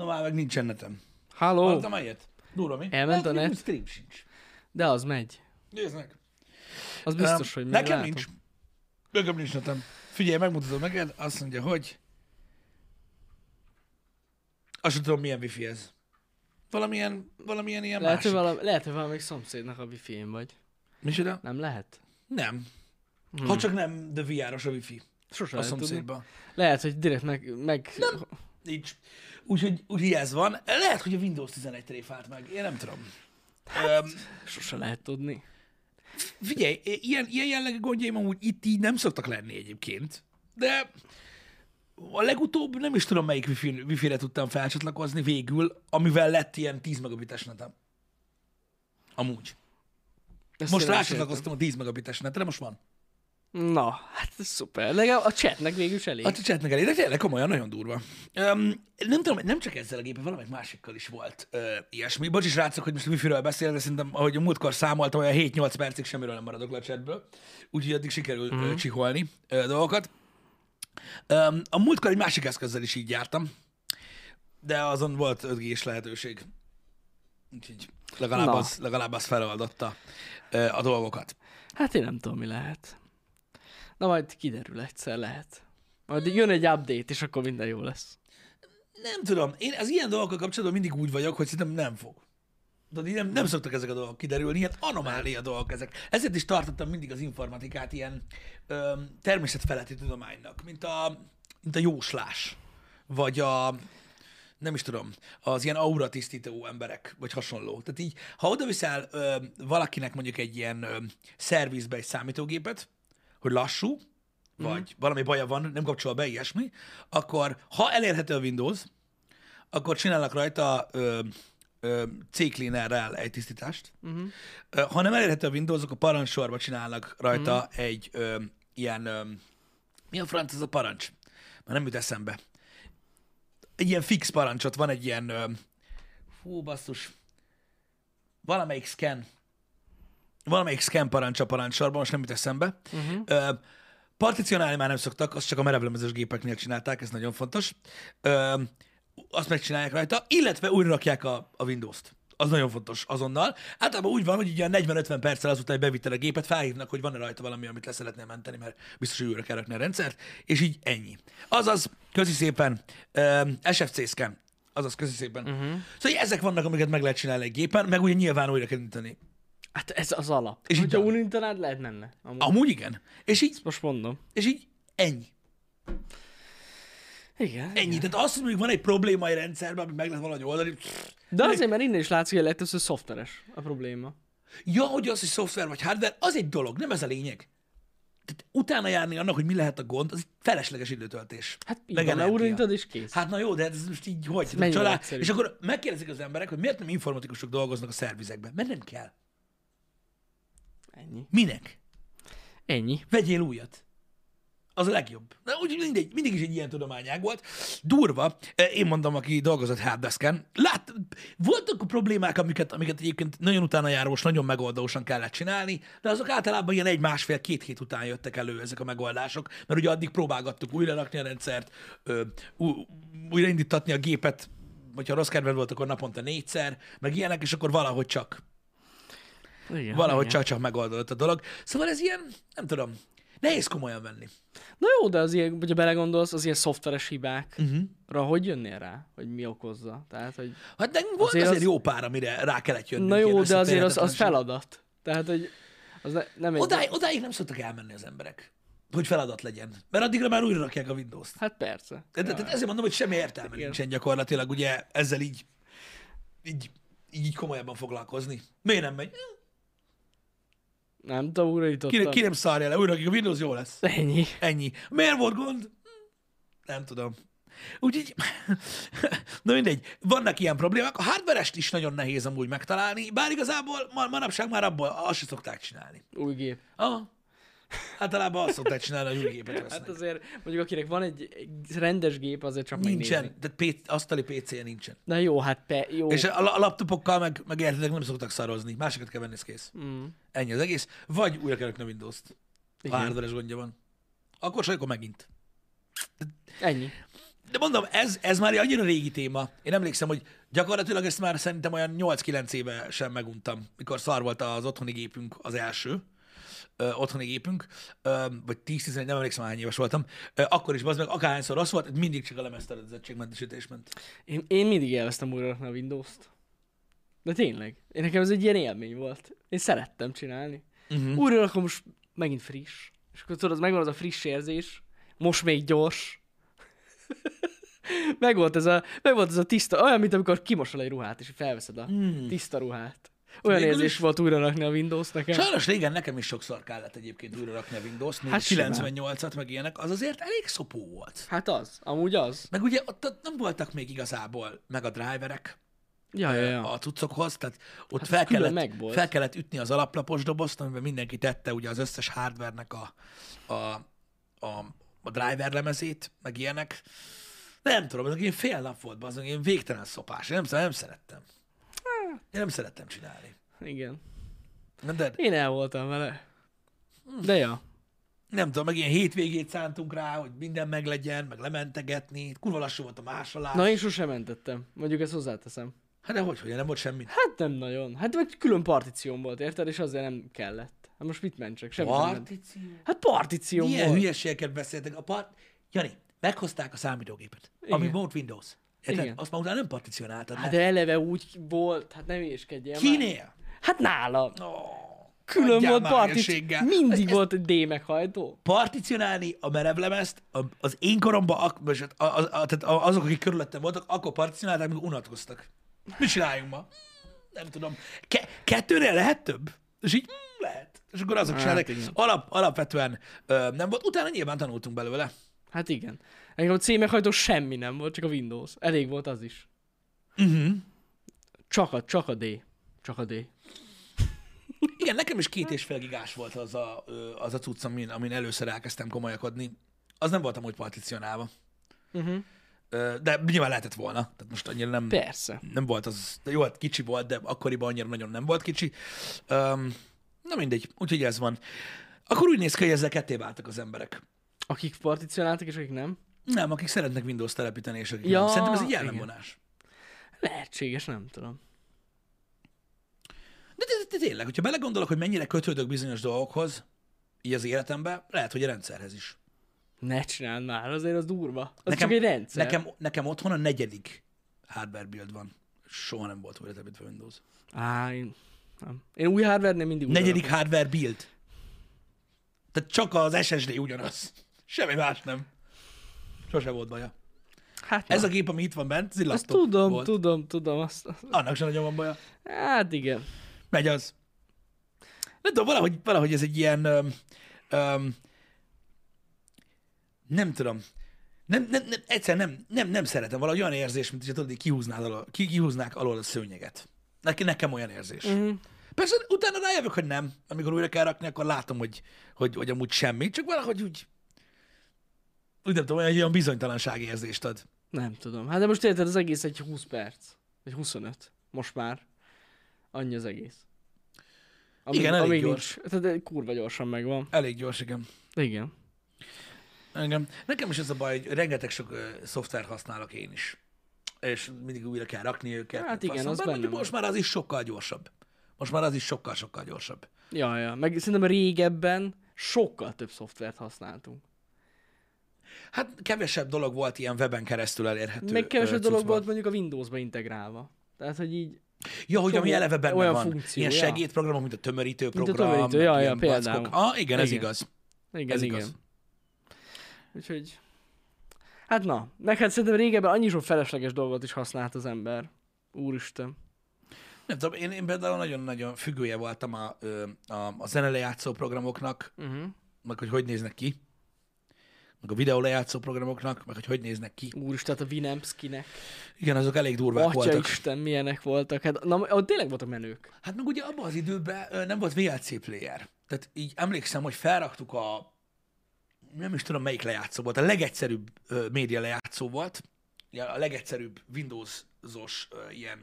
Na már meg nincsen netem. Halló? Hallottam ilyet? Durva mi? Elment a net? Stream sincs. De az megy. Nézd meg. Az biztos, Öm, hogy Nekem látom. nincs. Nekem nincs netem. Figyelj, megmutatom neked, azt mondja, hogy... Azt sem tudom, milyen wifi ez. Valamilyen, valamilyen ilyen Lehet, hogy, másik. valami, lehet, hogy valamelyik szomszédnak a wifi vagy. Micsoda? Nem lehet? Nem. Hmm. Ha csak nem de VR-os a wifi Sose a tudni. szomszédban. Lehet, hogy direkt meg... meg... Nem. Nincs. Úgyhogy, úgyhogy ez van. Lehet, hogy a Windows 11 tréfált meg. Én nem tudom. Hát. Um, Sose lehet tudni. figyelj, ilyen, ilyen jellegű gondjaim amúgy itt így nem szoktak lenni egyébként. De a legutóbb nem is tudom, melyik wifi, wifi-re tudtam felcsatlakozni végül, amivel lett ilyen 10 megabites netem. Amúgy. Ezt Most rácsatlakoztam a 10 megabites netre, most van. Na, hát ez szuper. Legalább a chatnek végül is elég. A chatnek elég, de tényleg komolyan, nagyon durva. Um, nem tudom, nem csak ezzel a gépen, valamelyik másikkal is volt uh, ilyesmi. Bocs is rácok, hogy most wifi-ről beszélek, de szerintem, ahogy a múltkor számoltam, olyan 7-8 percig semmiről nem maradok le a chatből. Úgyhogy addig sikerül mm. uh, csiholni uh, dolgokat. Um, a múltkor egy másik eszközzel is így jártam, de azon volt 5 g lehetőség. Úgyhogy legalább, Na. az, legalább az feloldotta uh, a dolgokat. Hát én nem tudom, mi lehet. Na majd kiderül egyszer, lehet. Majd jön egy update, és akkor minden jó lesz. Nem tudom, én az ilyen dolgokkal kapcsolatban mindig úgy vagyok, hogy szerintem nem fog. De nem, nem szoktak ezek a dolgok kiderülni, ilyen anomália dolgok ezek. Ezért is tartottam mindig az informatikát ilyen ö, természetfeletti tudománynak, mint a, mint a jóslás, vagy a, nem is tudom, az ilyen aura tisztító emberek, vagy hasonló. Tehát így, ha oda viszel ö, valakinek mondjuk egy ilyen ö, szervizbe egy számítógépet, hogy lassú, vagy valami baja van, nem kapcsol be ilyesmi, akkor ha elérhető a Windows, akkor csinálnak rajta ö, ö, C-cleanerrel egy tisztítást. Uh-huh. Ö, ha nem elérhető a Windows, akkor parancsorba csinálnak rajta uh-huh. egy ö, ilyen, ö, mi a franc ez a parancs? Már nem jut eszembe. Egy ilyen fix parancsot, van egy ilyen, ö, hú basszus, valamelyik scan, valamelyik scan parancs a parancsorban, most nem jut eszembe. Uh-huh. Ö, particionálni már nem szoktak, azt csak a merevlemezős gépeknél csinálták, ez nagyon fontos. Ö, azt megcsinálják rajta, illetve újra rakják a, a Windows-t. Az nagyon fontos azonnal. Általában úgy van, hogy ilyen 40-50 perccel azután, hogy bevitted a gépet, felhívnak, hogy van-e rajta valami, amit le szeretnél menteni, mert biztos, hogy újra kell rakni a rendszert, és így ennyi. Azaz, közi szépen, uh, SFC scan, azaz, közi szépen. Uh-huh. Szóval ezek vannak, amiket meg lehet csinálni egy gépen, meg ugye nyilván újra kell indítani. Hát ez az alap. És Hogyha unintanád, lehet menne. Amúgy. Amúgy igen. És így, Most mondom. és így ennyi. Igen. Ennyi. Tehát azt, hogy mondjuk van egy probléma egy rendszerben, amit meg lehet valahogy oldani. De azért, mert innen is látszik, hogy legtöbbször szoftveres a probléma. Ja, hogy az, hogy szoftver vagy hardware, az egy dolog, nem ez a lényeg. Tehát utána járni annak, hogy mi lehet a gond, az egy felesleges időtöltés. Hát leurintad és kész. Hát na jó, de ez most így hogy? mennyire Család, és akkor megkérdezik az emberek, hogy miért nem informatikusok dolgoznak a szervizekben. Mert nem kell. Ennyi. Minek? Ennyi. Vegyél újat. Az a legjobb. De úgy mindegy, mindig is egy ilyen tudományág volt. Durva, eh, én mondom, aki dolgozott helpdesken, lát, voltak problémák, amiket, amiket egyébként nagyon utána járós, nagyon megoldósan kellett csinálni, de azok általában ilyen egy másfél-két hét után jöttek elő ezek a megoldások, mert ugye addig próbálgattuk újra rakni a rendszert, újraindítatni a gépet, hogyha rossz kedved volt, akkor naponta négyszer, meg ilyenek, és akkor valahogy csak Igen, valahogy igen. csak-csak megoldódott a dolog. Szóval ez ilyen, nem tudom, nehéz komolyan venni. Na jó, de az ilyen, hogyha belegondolsz, az ilyen szoftveres hibákra Mhm. uh-huh. hogy jönnél rá? Hogy mi okozza? Tehát, hogy... Hát nekünk volt azért, Azért az- jó pár, amire rá kellett jönnünk. Na jó, de azért az, az feladat. Tehát, hogy az ne, nem egy... Odáig, odáig nem szoktak elmenni az emberek, hogy feladat legyen. Mert addigra már újra rakják a Windows-t. Hát persze. De, de, de ezért mondom, hogy semmi értelme Igen. nincsen gyakorlatilag ugye ezzel így, így, így komolyabban foglalkozni. Miért nem megy? Nem tudom, újraítottam. Ki, ki nem szarja le, újra a Windows jó lesz. Ennyi. Ennyi. Miért volt gond? Nem tudom. Úgyhogy, na mindegy, vannak ilyen problémák. A hardverest is nagyon nehéz amúgy megtalálni, bár igazából ma, manapság már abból azt se szokták csinálni. Új gép. Aha. Általában azt szokták csinálni, hogy új gépet Hát vesznek. azért, mondjuk akinek van egy, rendes gép, azért csak Nincsen, megnézni. tehát P- asztali PC-je nincsen. Na jó, hát pe, jó. És a, a laptopokkal meg, meg értedek, nem szoktak szarozni. Másokat kell venni, ez kész. Mm. Ennyi az egész. Vagy újra kell rakni a Windows-t. Ha hardveres gondja van. Akkor akkor megint. Ennyi. De mondom, ez, ez már egy annyira régi téma. Én emlékszem, hogy gyakorlatilag ezt már szerintem olyan 8-9 éve sem meguntam, mikor szar volt az otthoni gépünk az első ö, otthoni gépünk, ö, vagy 10-11, nem emlékszem, hány éves voltam, ö, akkor is az meg akárhányszor rossz volt, mindig csak a lemezteredezettségmentesítés ment. Én, én mindig élveztem újra a Windows-t. De tényleg. Én nekem ez egy ilyen élmény volt. Én szerettem csinálni. Uh-huh. Újra rakom, most megint friss. És akkor tudod, megvan az a friss érzés. Most még gyors. meg volt ez a, meg volt ez a tiszta, olyan, mint amikor kimosol egy ruhát, és felveszed a Mm. tiszta ruhát. Olyan Végül érzés is- volt újra rakni a Windows nekem. Sajnos régen nekem is sokszor kellett egyébként újra rakni a Windows-t, még Hát simán. 98-at, meg ilyenek, az azért elég szopó volt. Hát az, amúgy az. Meg ugye ott, ott nem voltak még igazából meg a driverek Ja, ja, ja. a cuccokhoz, tehát ott Hát fel, kellett, fel kellett ütni az alaplapos dobozt, amiben mindenki tette ugye az összes hardvernek a, a, a, a driver lemezét, meg ilyenek. Nem tudom, ilyen fél nap volt, az ilyen végtelen szopás. Én nem, nem szerettem. Én nem szerettem csinálni. Igen. Nem, de Én el voltam vele. De ja. nem tudom, meg ilyen hétvégét szántunk rá, hogy minden meglegyen, meg lementegetni. Kurva lassú volt a másolás. Na, én sosem mentettem. Mondjuk ezt hozzáteszem. Hát de hogy, hogy nem volt semmi. Hát nem nagyon. Hát vagy külön partícióm volt, érted? És azért nem kellett. Hát most mit mentsek? Semmi nem. Partíció? Hát partícióm Milyen volt. hülyeségeket beszéltek. A part... Jani, meghozták a számítógépet, Igen. ami volt Windows. Érted? Igen. Azt már utána nem particionáltad Hát de eleve úgy volt, hát nem már. Kinél? Hát nála. Oh, Külön volt már hülyeséggel. Mindig Ezt- volt egy D meghajtó. particionálni a merevlemezt, az én koromban, ak- vagy hát a, a, a, tehát a- azok, akik körülöttem voltak, akkor particionálták, amikor unatkoztak. Mit csináljunk ma? Nem tudom. Ke- kettőnél lehet több? És így lehet. És akkor azok Hát igen. Alap, alapvetően ö, nem volt. Utána nyilván tanultunk belőle. Hát igen. Engem a C meghajtó semmi nem volt, csak a Windows. Elég volt az is. Uh-huh. Csak a, csak a D. Csak a D. Igen, nekem is két és fél gigás volt az a, az a cucc, amin, amin először elkezdtem komolyakodni. Az nem volt amúgy particionálva. Uh-huh. De nyilván lehetett volna. Tehát most annyira nem, Persze. nem volt az, de jó, hát kicsi volt, de akkoriban annyira nagyon nem volt kicsi. Um, na mindegy, úgyhogy ez van. Akkor úgy néz ki, hogy ezzel ketté váltak az emberek. Akik particionáltak, és akik nem. Nem, akik szeretnek Windows telepíteni, és akik Ja, nem. Szerintem ez egy igen. jellemvonás. Lehetséges, nem tudom. De, de, de, tényleg, hogyha belegondolok, hogy mennyire kötődök bizonyos dolgokhoz, így az életemben, lehet, hogy a rendszerhez is. Ne csináld már, azért az durva. Az Nekem, csak egy rendszer. nekem, nekem otthon a negyedik hardware build van. Soha nem volt újra telepítve Windows. Á, én, nem. Én új hardware mindig újra Negyedik hardware build. Tehát csak az SSD ugyanaz. Semmi más nem. Sose volt baja. Hát Ez na. a gép, ami itt van bent, ez egy Azt laptop tudom, volt. tudom, tudom. Azt, Annak sem nagyon van baja. hát igen. Megy az. Nem tudom, valahogy, valahogy ez egy ilyen... Öm, öm, nem tudom. Nem, nem, nem, egyszer nem, nem, nem szeretem. Valahogy olyan érzés, mint hogy tudod, kihúznád alól, ki, kihúznák alól a szőnyeget. Nekem, nekem olyan érzés. Uh-huh. Persze utána rájövök, hogy nem. Amikor újra kell rakni, akkor látom, hogy, hogy, hogy amúgy semmi. Csak valahogy úgy... Úgy nem tudom, egy olyan bizonytalanság érzést ad. Nem tudom. Hát de most érted, az egész egy 20 perc. Vagy 25. Most már. Annyi az egész. Amíg, Igen, elég amíg gyors. Nincs, tehát kurva gyorsan megvan. Elég gyors, igen. Igen. Engem. Nekem is az a baj, hogy rengeteg sok uh, szoftvert használok én is. És mindig újra kell rakni őket. Hát igen, faszom. az benne most már az is sokkal gyorsabb. Most már az is sokkal-sokkal gyorsabb. Ja, ja. Meg szerintem régebben sokkal több szoftvert használtunk. Hát kevesebb dolog volt ilyen weben keresztül elérhető. Meg kevesebb dolog volt mondjuk a Windowsba integrálva. Tehát, hogy így, Ja, hogy ami eleve benne olyan van. funkció, ilyen ja. segédprogramok, mint a tömörítő Mint a program. tömörítő, ja, ja, például. Ah, igen, ez Igen. igaz. igen, Ez igen. igaz. Úgyhogy, hát na, hát szerintem régebben annyi sok felesleges dolgot is használt az ember. Úristen. Nem tudom, én, én például nagyon-nagyon függője voltam a, a, a zenelejátszó programoknak, Uh-huh. meg hogy hogy néznek ki, meg a videó lejátszó programoknak, meg hogy hogy néznek ki. Úristen, hát a Winamp skinek. Igen, azok elég durvák Atya voltak. Isten, milyenek voltak. Hát, na, ott tényleg voltak menők. Hát meg ugye abban az időben nem volt VLC player. Tehát így emlékszem, hogy felraktuk a, nem is tudom melyik lejátszó volt, a legegyszerűbb ö, média lejátszó volt, a legegyszerűbb Windows-os ö, ilyen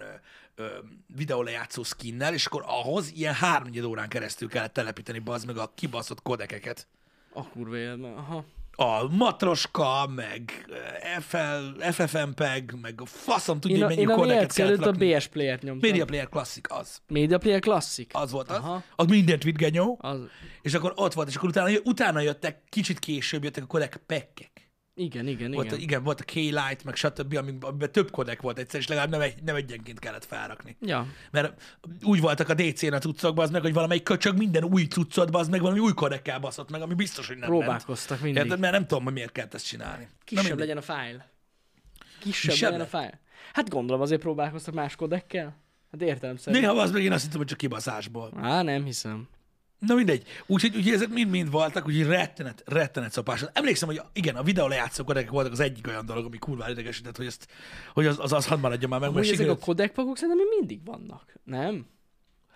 ö, videó lejátszó skinnel, és akkor ahhoz ilyen háromnegyed órán keresztül kellett telepíteni bazd meg a kibaszott kodekeket. A kurva. Aha. A Matroska, meg eh, FL, FFmpeg, meg a faszom tudja, Én a, hogy mennyi kodeket kellett előtt a. BS Player-t nyomtam. Media Player Classic az. Media Player Classic. Az volt az. Aha. Az mindent vitt genyó. Az, És akkor ott volt, és akkor utána, utána jöttek, kicsit később jöttek a kodek pekkek. Igen, igen, Volt, igen. igen, volt a K-Light, meg stb., amiben, több kodek volt egyszer, és legalább nem, egy, nem egyenként kellett felrakni. Ja. Mert úgy voltak a DC-n a cuccokban, az meg, hogy valamelyik köcsög minden új cuccodban, az meg valami új kodekkel baszott meg, ami biztos, hogy nem ment. Próbálkoztak mindig. Érted? Mert nem tudom, hogy miért kellett ezt csinálni. Kisebb legyen a fájl. Kisebb, Kisebb legyen a fájl. Hát gondolom azért próbálkoztak más kodekkel. Hát értelemszerűen. Néha az meg én azt hittem, hogy csak kibaszásból. Á, nem hiszem. Na mindegy. Úgyhogy ugye ezek mind-mind voltak, úgyhogy rettenet, rettenet szopás. Emlékszem, hogy igen, a videó lejátszó kodekek voltak az egyik olyan dolog, ami kurva idegesített, hogy, ezt, hogy az, az, az hadd maradjon már meg, Hogy ezek a sikerült. kodekpakok szerintem mindig vannak. Nem?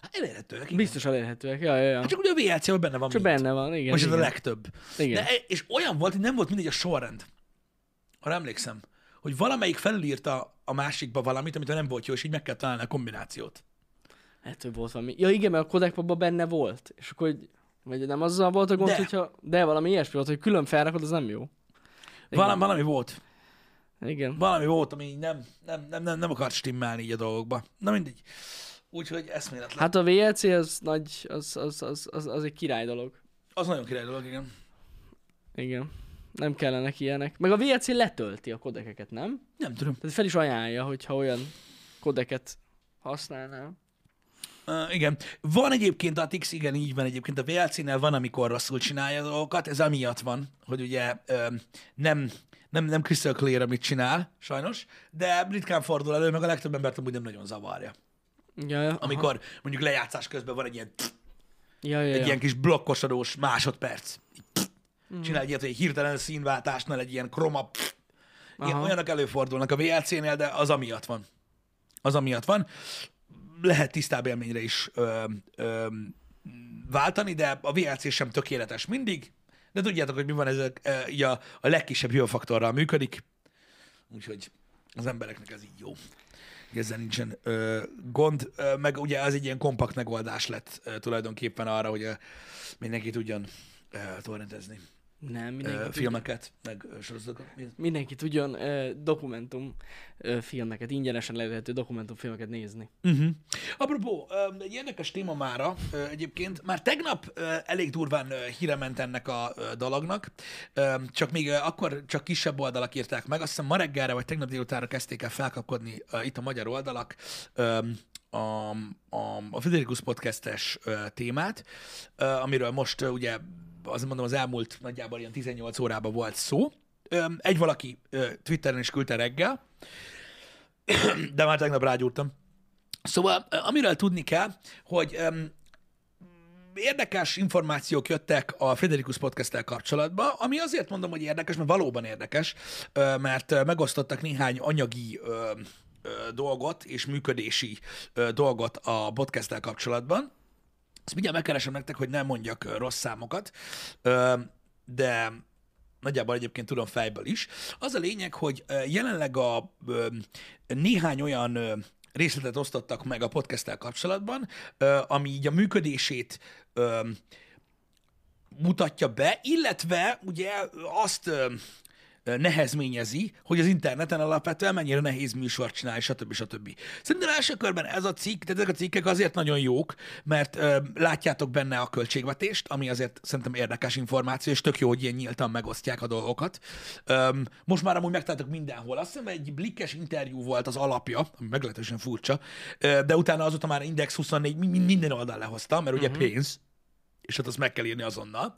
Hát elérhetőek. igen. Biztos elérhetőek. Ja, ja, ja. Hát csak ugye a VLC-ben benne van Csak mind. benne van, igen. Most ez a igen. legtöbb. Igen. De, és olyan volt, hogy nem volt mindegy a sorrend. Arra emlékszem, hogy valamelyik felülírta a másikba valamit, amit nem volt jó, és így meg kell találni a kombinációt. Lehet, hogy volt valami. Ja igen, mert a kodekpakban benne volt. És akkor, hogy, vagy nem azzal volt a gond, De. hogyha... De valami ilyesmi volt, hogy külön felrakod, az nem jó. Igen. Valami, valami volt. Igen. Valami volt, ami nem, nem, nem, nem, nem akart stimmelni így a dolgokba. Na mindegy. Úgyhogy eszméletlen. Hát, Hát a VLC az nagy, az, az, az, az, az egy király dolog. az nagyon király dolog, igen. Igen. Nem kellenek ilyenek. Meg a VLC letölti a kodekeket, nem? Nem tudom. Tehát fel is ajánlja, hogyha olyan kodeket használnál. Uh, igen. Van egyébként a Tix, igen, így van egyébként. A VLC-nél van, amikor rosszul csinálja a dolgokat. Ez amiatt van, hogy ugye um, nem, nem, nem crystal clear, amit csinál, sajnos, de ritkán fordul elő, meg a legtöbb embert amúgy nem nagyon zavarja. Ja, ja, Amikor mondjuk lejátszás közben van egy ilyen, ja, ja, egy ja. ilyen kis blokkosadós másodperc. Csinál egy ilyet, hogy egy hirtelen színváltásnál egy ilyen kroma. Igen, Aha. olyanok előfordulnak a VLC-nél, de az amiatt van. Az amiatt van. Lehet tisztább élményre is ö, ö, váltani, de a VLC sem tökéletes mindig. De tudjátok, hogy mi van ö, így a, a legkisebb hőfaktorral működik. Úgyhogy az embereknek ez így jó. Ezzel nincsen ö, gond, meg ugye az egy ilyen kompakt megoldás lett ö, tulajdonképpen arra, hogy ö, mindenki tudjon ö, torrentezni Nem, ö, mindenki, tudja, filmeket, meg ö, sorozatokat. Mi- mindenki tudjon dokumentum filmeket, ingyenesen lehető dokumentumfilmeket nézni. Uh-huh. Apropó, ö, egy érdekes téma mára ö, egyébként. Már tegnap ö, elég durván ö, híre ment ennek a ö, dolognak, Ö, csak még ö, akkor csak kisebb oldalak írták meg. Azt hiszem ma reggelre vagy tegnap délutánra kezdték el felkapkodni ö, itt a magyar oldalak ö, a, a, a Federikus podcastes ö, témát, ö, amiről most ö, ugye azt mondom az elmúlt nagyjából ilyen 18 órában volt szó. Egy valaki Twitteren is küldte reggel, de már tegnap rágyúrtam. Szóval, amiről tudni kell, hogy érdekes információk jöttek a Frederikus podcast kapcsolatban, ami azért mondom, hogy érdekes, mert valóban érdekes, mert megosztottak néhány anyagi dolgot és működési dolgot a podcast kapcsolatban. Ezt mindjárt megkeresem nektek, hogy nem mondjak rossz számokat, de nagyjából egyébként tudom fejből is. Az a lényeg, hogy jelenleg a néhány olyan részletet osztottak meg a podcasttel kapcsolatban, ami így a működését mutatja be, illetve ugye azt nehezményezi, hogy az interneten alapvetően mennyire nehéz műsort csinálni, stb. stb. Szerintem első körben ez a cikk, tehát ezek a cikkek azért nagyon jók, mert ö, látjátok benne a költségvetést, ami azért szerintem érdekes információ, és tök jó, hogy ilyen nyíltan megosztják a dolgokat. Öm, most már amúgy megtaláltok mindenhol. Azt hiszem egy blikkes interjú volt az alapja, ami meglehetősen furcsa, ö, de utána azóta már Index 24 mi- mi- minden oldal lehozta, mert ugye uh-huh. pénz, és hát azt meg kell írni azonnal.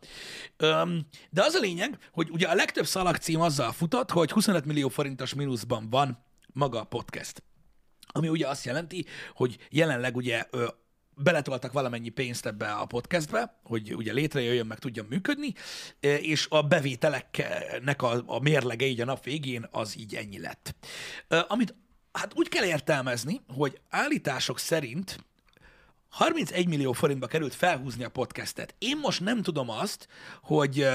Öm, de az a lényeg, hogy ugye a legtöbb szalagcím azzal futott, hogy 25 millió forintos mínuszban van maga a podcast. Ami ugye azt jelenti, hogy jelenleg ugye ö, beletoltak valamennyi pénzt ebbe a podcastbe, hogy ugye létrejöjjön, meg tudjon működni, és a bevételeknek a, a mérlege így a nap végén az így ennyi lett. Amit hát úgy kell értelmezni, hogy állítások szerint 31 millió forintba került felhúzni a podcastet. Én most nem tudom azt, hogy,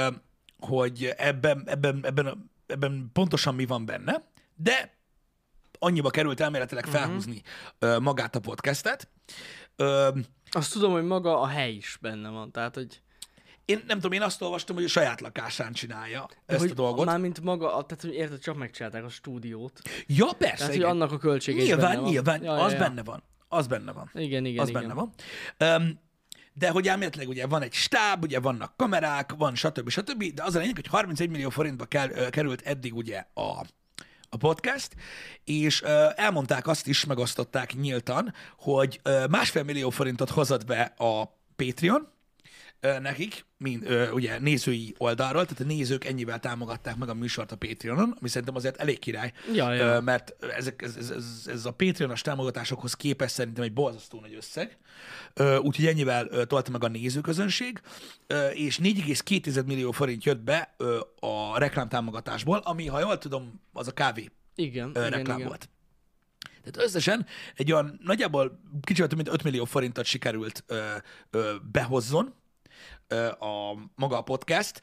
hogy ebben, ebben, ebben, ebben pontosan mi van benne, de annyiba került elméletileg felhúzni uh-huh. magát a podcastet. Azt tudom, hogy maga a hely is benne van, tehát hogy én nem tudom, én azt olvastam, hogy a saját lakásán csinálja ezt hogy a dolgot. Mármint maga, tehát hogy érted, csak megcsinálták a stúdiót. Ja, persze, Tehát, hogy igen. annak a költsége Nyilván, benne van. nyilván, Ja, az ja, ja. benne van. Az benne van. Igen, igen, az igen. benne van. Um, de hogy elméletileg ugye van egy stáb, ugye vannak kamerák, van stb. stb. De az a lényeg, hogy 31 millió forintba került eddig ugye a, a podcast, és ö, elmondták azt is, megosztották nyíltan, hogy ö, másfél millió forintot hozott be a Patreon, nekik, mint ö, ugye nézői oldalról, tehát a nézők ennyivel támogatták meg a műsort a Patreonon, ami szerintem azért elég király, Ja, ja. Ö, mert ezek, ez, ez, ez, ez a Patreonos támogatásokhoz képest szerintem egy borzasztó nagy összeg, Ö, úgyhogy ennyivel ö, tolta meg a nézőközönség, Ö, és 4,2 millió forint jött be ö, a reklámtámogatásból, ami, ha jól tudom, az a kávé Igen, ö, igen, reklám igen. volt. Tehát összesen egy olyan nagyjából kicsit mint 5 millió forintot sikerült ö, ö, behozzon a maga a podcast.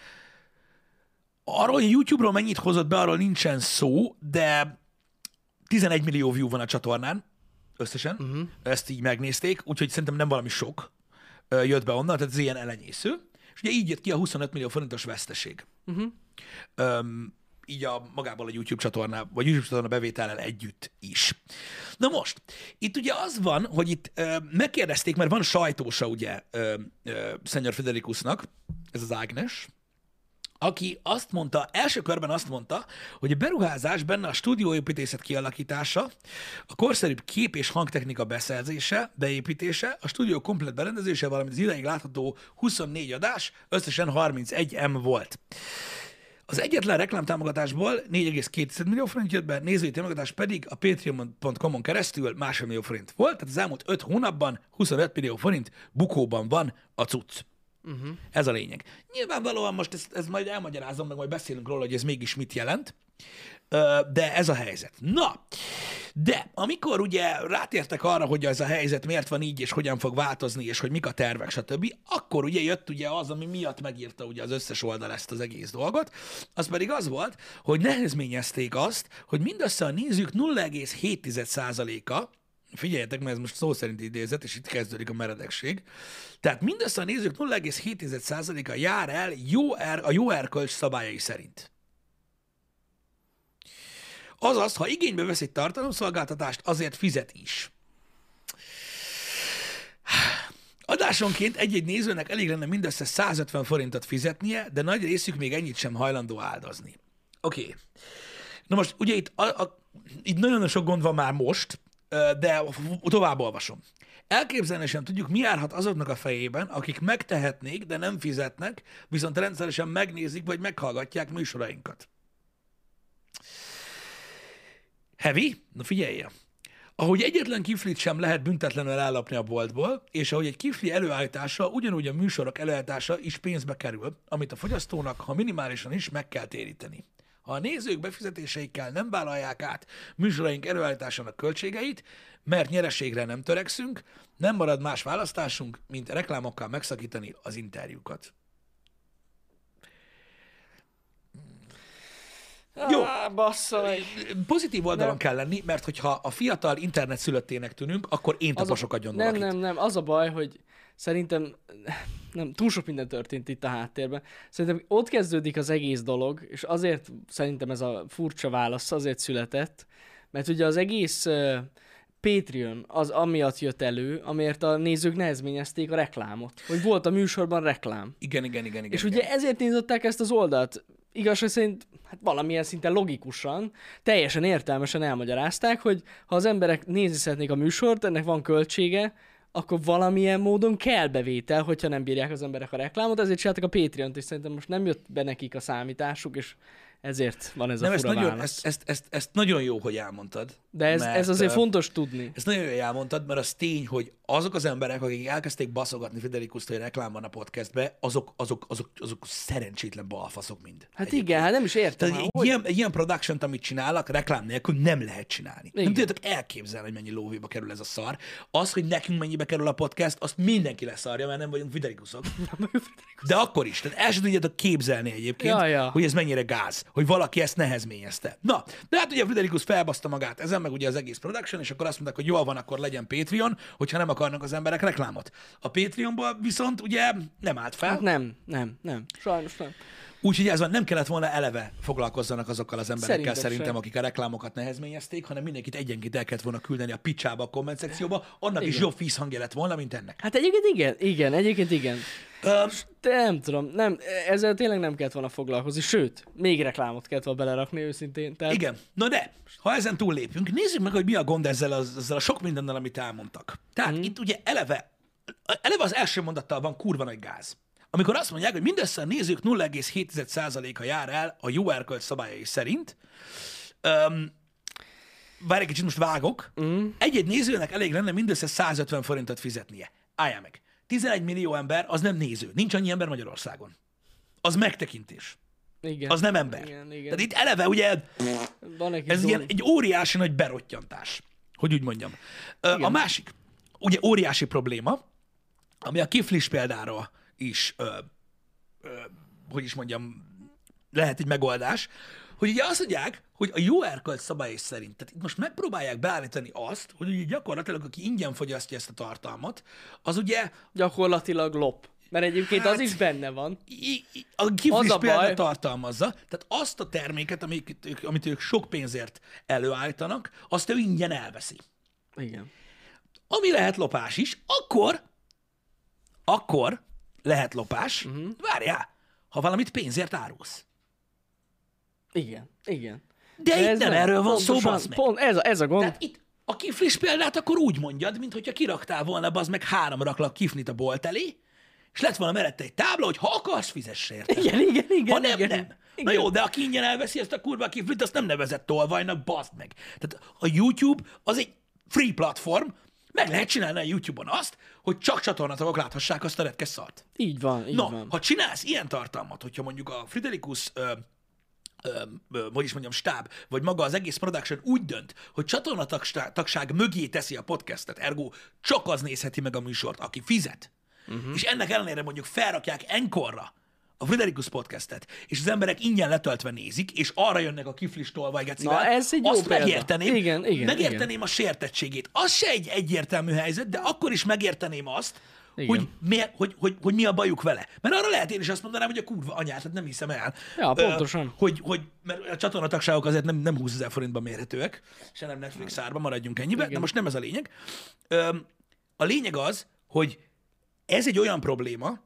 Arról, hogy YouTube-ról mennyit hozott be, arról nincsen szó, de 11 millió view van a csatornán összesen. Uh-huh. Ezt így megnézték, úgyhogy szerintem nem valami sok jött be onnan, tehát ez ilyen elenyésző. És ugye így jött ki a 25 millió forintos veszteség. Uh-huh. Öm, így a magából a YouTube csatorná, vagy YouTube csatorna bevétellel együtt is. Na most, itt ugye az van, hogy itt ö, megkérdezték, mert van sajtósa ugye ö, ö, Szenyor Federikusnak, ez az Ágnes, aki azt mondta, első körben azt mondta, hogy a beruházás benne a stúdióépítészet kialakítása, a korszerűbb kép- és hangtechnika beszerzése, beépítése, a stúdió komplet berendezése, valamint az ideig látható 24 adás, összesen 31 M volt. Az egyetlen reklámtámogatásból 4,2 millió forint jött be, nézői támogatás pedig a patreon.com-on keresztül másfél millió forint volt, tehát az elmúlt 5 hónapban 25 millió forint bukóban van a cucc. Uh-huh. Ez a lényeg. Nyilvánvalóan most ezt, ezt majd elmagyarázom, meg majd beszélünk róla, hogy ez mégis mit jelent, de ez a helyzet. Na, de amikor ugye rátértek arra, hogy ez a helyzet miért van így, és hogyan fog változni, és hogy mik a tervek, stb., akkor ugye jött ugye az, ami miatt megírta ugye az összes oldal ezt az egész dolgot, az pedig az volt, hogy nehezményezték azt, hogy mindössze a nézők 0,7%-a, figyeljetek, mert ez most szó szerint idézet, és itt kezdődik a meredekség. Tehát mindössze a nézők 0,7%-a jár el jó er, a jó erkölcs szabályai szerint. Azaz, ha igénybe vesz egy tartalomszolgáltatást, azért fizet is. Adásonként egy-egy nézőnek elég lenne mindössze 150 forintot fizetnie, de nagy részük még ennyit sem hajlandó áldozni. Oké. Okay. Na most ugye itt, a, a, itt nagyon sok gond van már most, de tovább olvasom. Elképzelni sem tudjuk, mi járhat azoknak a fejében, akik megtehetnék, de nem fizetnek, viszont rendszeresen megnézik vagy meghallgatják műsorainkat. Heavy? Na figyelje! Ahogy egyetlen kiflit sem lehet büntetlenül ellopni a boltból, és ahogy egy kifli előállítása, ugyanúgy a műsorok előállítása is pénzbe kerül, amit a fogyasztónak, ha minimálisan is, meg kell téríteni. Ha a nézők befizetéseikkel nem vállalják át műsoraink előállításának költségeit, mert nyereségre nem törekszünk, nem marad más választásunk, mint reklámokkal megszakítani az interjúkat. Jó. Á, bassza meg. Pozitív oldalon kell lenni, mert hogyha a fiatal internet szülöttének tűnünk, akkor én Az a- taposok agyon Nem, valakit. nem, nem. Az a baj, hogy szerintem nem, túl sok minden történt itt a háttérben. Szerintem ott kezdődik az egész dolog, és azért szerintem ez a furcsa válasz azért született, mert ugye az egész uh, Patreon az amiatt jött elő, amiért a nézők nehezményezték a reklámot. Hogy volt a műsorban reklám. Igen, igen, igen, igen. És igen. ugye ezért nyitották ezt az oldalt. Igazság szerint, hát valamilyen szinten logikusan, teljesen értelmesen elmagyarázták, hogy ha az emberek nézni szeretnék a műsort, ennek van költsége, akkor valamilyen módon kell bevétel, hogyha nem bírják az emberek a reklámot, ezért csináltak a Patreon-t, és szerintem most nem jött be nekik a számításuk, és ezért van ez nem, a ezt fura nagyon, ezt, ezt, ezt, ezt nagyon jó, hogy elmondtad. De ez, mert, ez azért fontos tudni. Ezt nagyon jó, hogy elmondtad, mert az tény, hogy azok az emberek, akik elkezdték baszogatni Federikuszt, hogy reklám van a podcastbe, azok, azok, azok, azok szerencsétlen balfaszok mind. Hát igen, hát nem is értem. Tehát hát egy, hogy- ilyen, egy ilyen production amit csinálnak, reklám nélkül nem lehet csinálni. Igen. Nem tudjátok elképzelni, hogy mennyi lóvéba kerül ez a szar. Az, hogy nekünk mennyibe kerül a podcast, azt mindenki leszarja, mert nem vagyunk Federikusok. De akkor is. Tehát el sem tudjátok képzelni egyébként, Ja, ja. hogy ez mennyire gáz. Hogy valaki ezt nehezményezte. Na, de hát ugye Friderikus felbaszta magát ezen, meg ugye az egész production, és akkor azt mondták, hogy jól van, akkor legyen Patreon, hogyha nem akarnak az emberek reklámot. A Patreonból viszont ugye nem állt fel, Hát nem, nem, nem. Sajnos nem. Úgyhogy ez nem kellett volna eleve foglalkozzanak azokkal az emberekkel Szerintem szerintem, akik a reklámokat nehezményezték, hanem mindenkit egyenként el kellett volna küldeni a picsába a komment szekcióba, annak is Igen. jobb vízhangja lett volna, mint ennek. Hát egyébként igen, igen, egyébként igen. Um, De nem tudom, nem, ezzel tényleg nem kellett volna foglalkozni, sőt, még reklámot kellett volna belerakni őszintén. Tehát igen, na de, ha ezen túllépünk, nézzük meg, hogy mi a gond ezzel, az, ezzel a sok mindennel, amit elmondtak. Tehát mm. itt ugye eleve, eleve az első mondattal van kurva nagy gáz. Amikor azt mondják, hogy mindössze a nézők 0,7%-a jár el a jó erkölt szabályai szerint, um, bár egy kicsit most vágok, mm. egy-egy nézőnek elég lenne mindössze 150 forintot fizetnie. Álljál meg. 11 millió ember, az nem néző. Nincs annyi ember Magyarországon. Az megtekintés. igen. Az nem ember. Igen, igen. Tehát itt eleve ugye Van egy ez ilyen, egy óriási nagy berottyantás, hogy úgy mondjam. Ö, A másik, ugye óriási probléma, ami a kiflis példára is, ö, ö, hogy is mondjam, lehet egy megoldás, hogy ugye azt mondják, hogy a jó erkölt szabály szerint, tehát itt most megpróbálják beállítani azt, hogy ugye gyakorlatilag aki ingyen fogyasztja ezt a tartalmat, az ugye Gyakorlatilag lop. Mert egyébként Hát- az is benne van. i- i- a a példa baj. tartalmazza, tehát azt a terméket, amit ők, amit ők sok pénzért előállítanak, azt ő ingyen elveszi. Igen. Ami lehet lopás is, akkor, akkor lehet lopás, uh-huh. várjál, ha valamit pénzért árulsz. Igen. Igen. De, itt nem erről van szó, bazd meg. Pont ez a, ez a gond. Tehát itt a kiflis példát akkor úgy mondjad, mint hogyha kiraktál volna az meg három raklak kifnit a bolt elé, és lett volna mellette egy tábla, hogy ha akarsz, fizess érte. Igen, igen, igen. Ha nem, igen, nem. Na Igen. jó, de aki ingyen elveszi ezt a kurva kiflit, azt nem nevezett tolvajnak, bazd meg. Tehát a YouTube az egy free platform, meg lehet csinálni a YouTube-on azt, hogy csak csatornatagok láthassák azt a retkes szart. Így van, így Na, van. ha csinálsz ilyen tartalmat, hogyha mondjuk a Friderikus ö, ö, ö, hogy is mondjam, stáb, vagy maga az egész production úgy dönt, hogy csatornatagság mögé teszi a podcastet, ergo csak az nézheti meg a műsort, aki fizet, uh-huh. és ennek ellenére mondjuk felrakják enkorra a Friderikus podcastet, és az emberek ingyen letöltve nézik, és arra jönnek a kiflis tolvajgecivel, Na, ez egy jó azt példa. megérteném, Igen, igen, megérteném a sértettségét. Az se egy egyértelmű helyzet, de akkor is megérteném azt, Igen. hogy, mi, hogy, hogy, hogy mi a bajuk vele. Mert arra lehet én is azt mondanám, hogy a kurva anyát, hát nem hiszem el. Ja, Ö, pontosan. hogy, hogy, mert a csatornatagságok azért nem, nem 20 ezer forintban mérhetőek, se nem Netflix árban, maradjunk ennyibe, de Igen. most nem ez a lényeg. Ö, a lényeg az, hogy ez egy olyan probléma,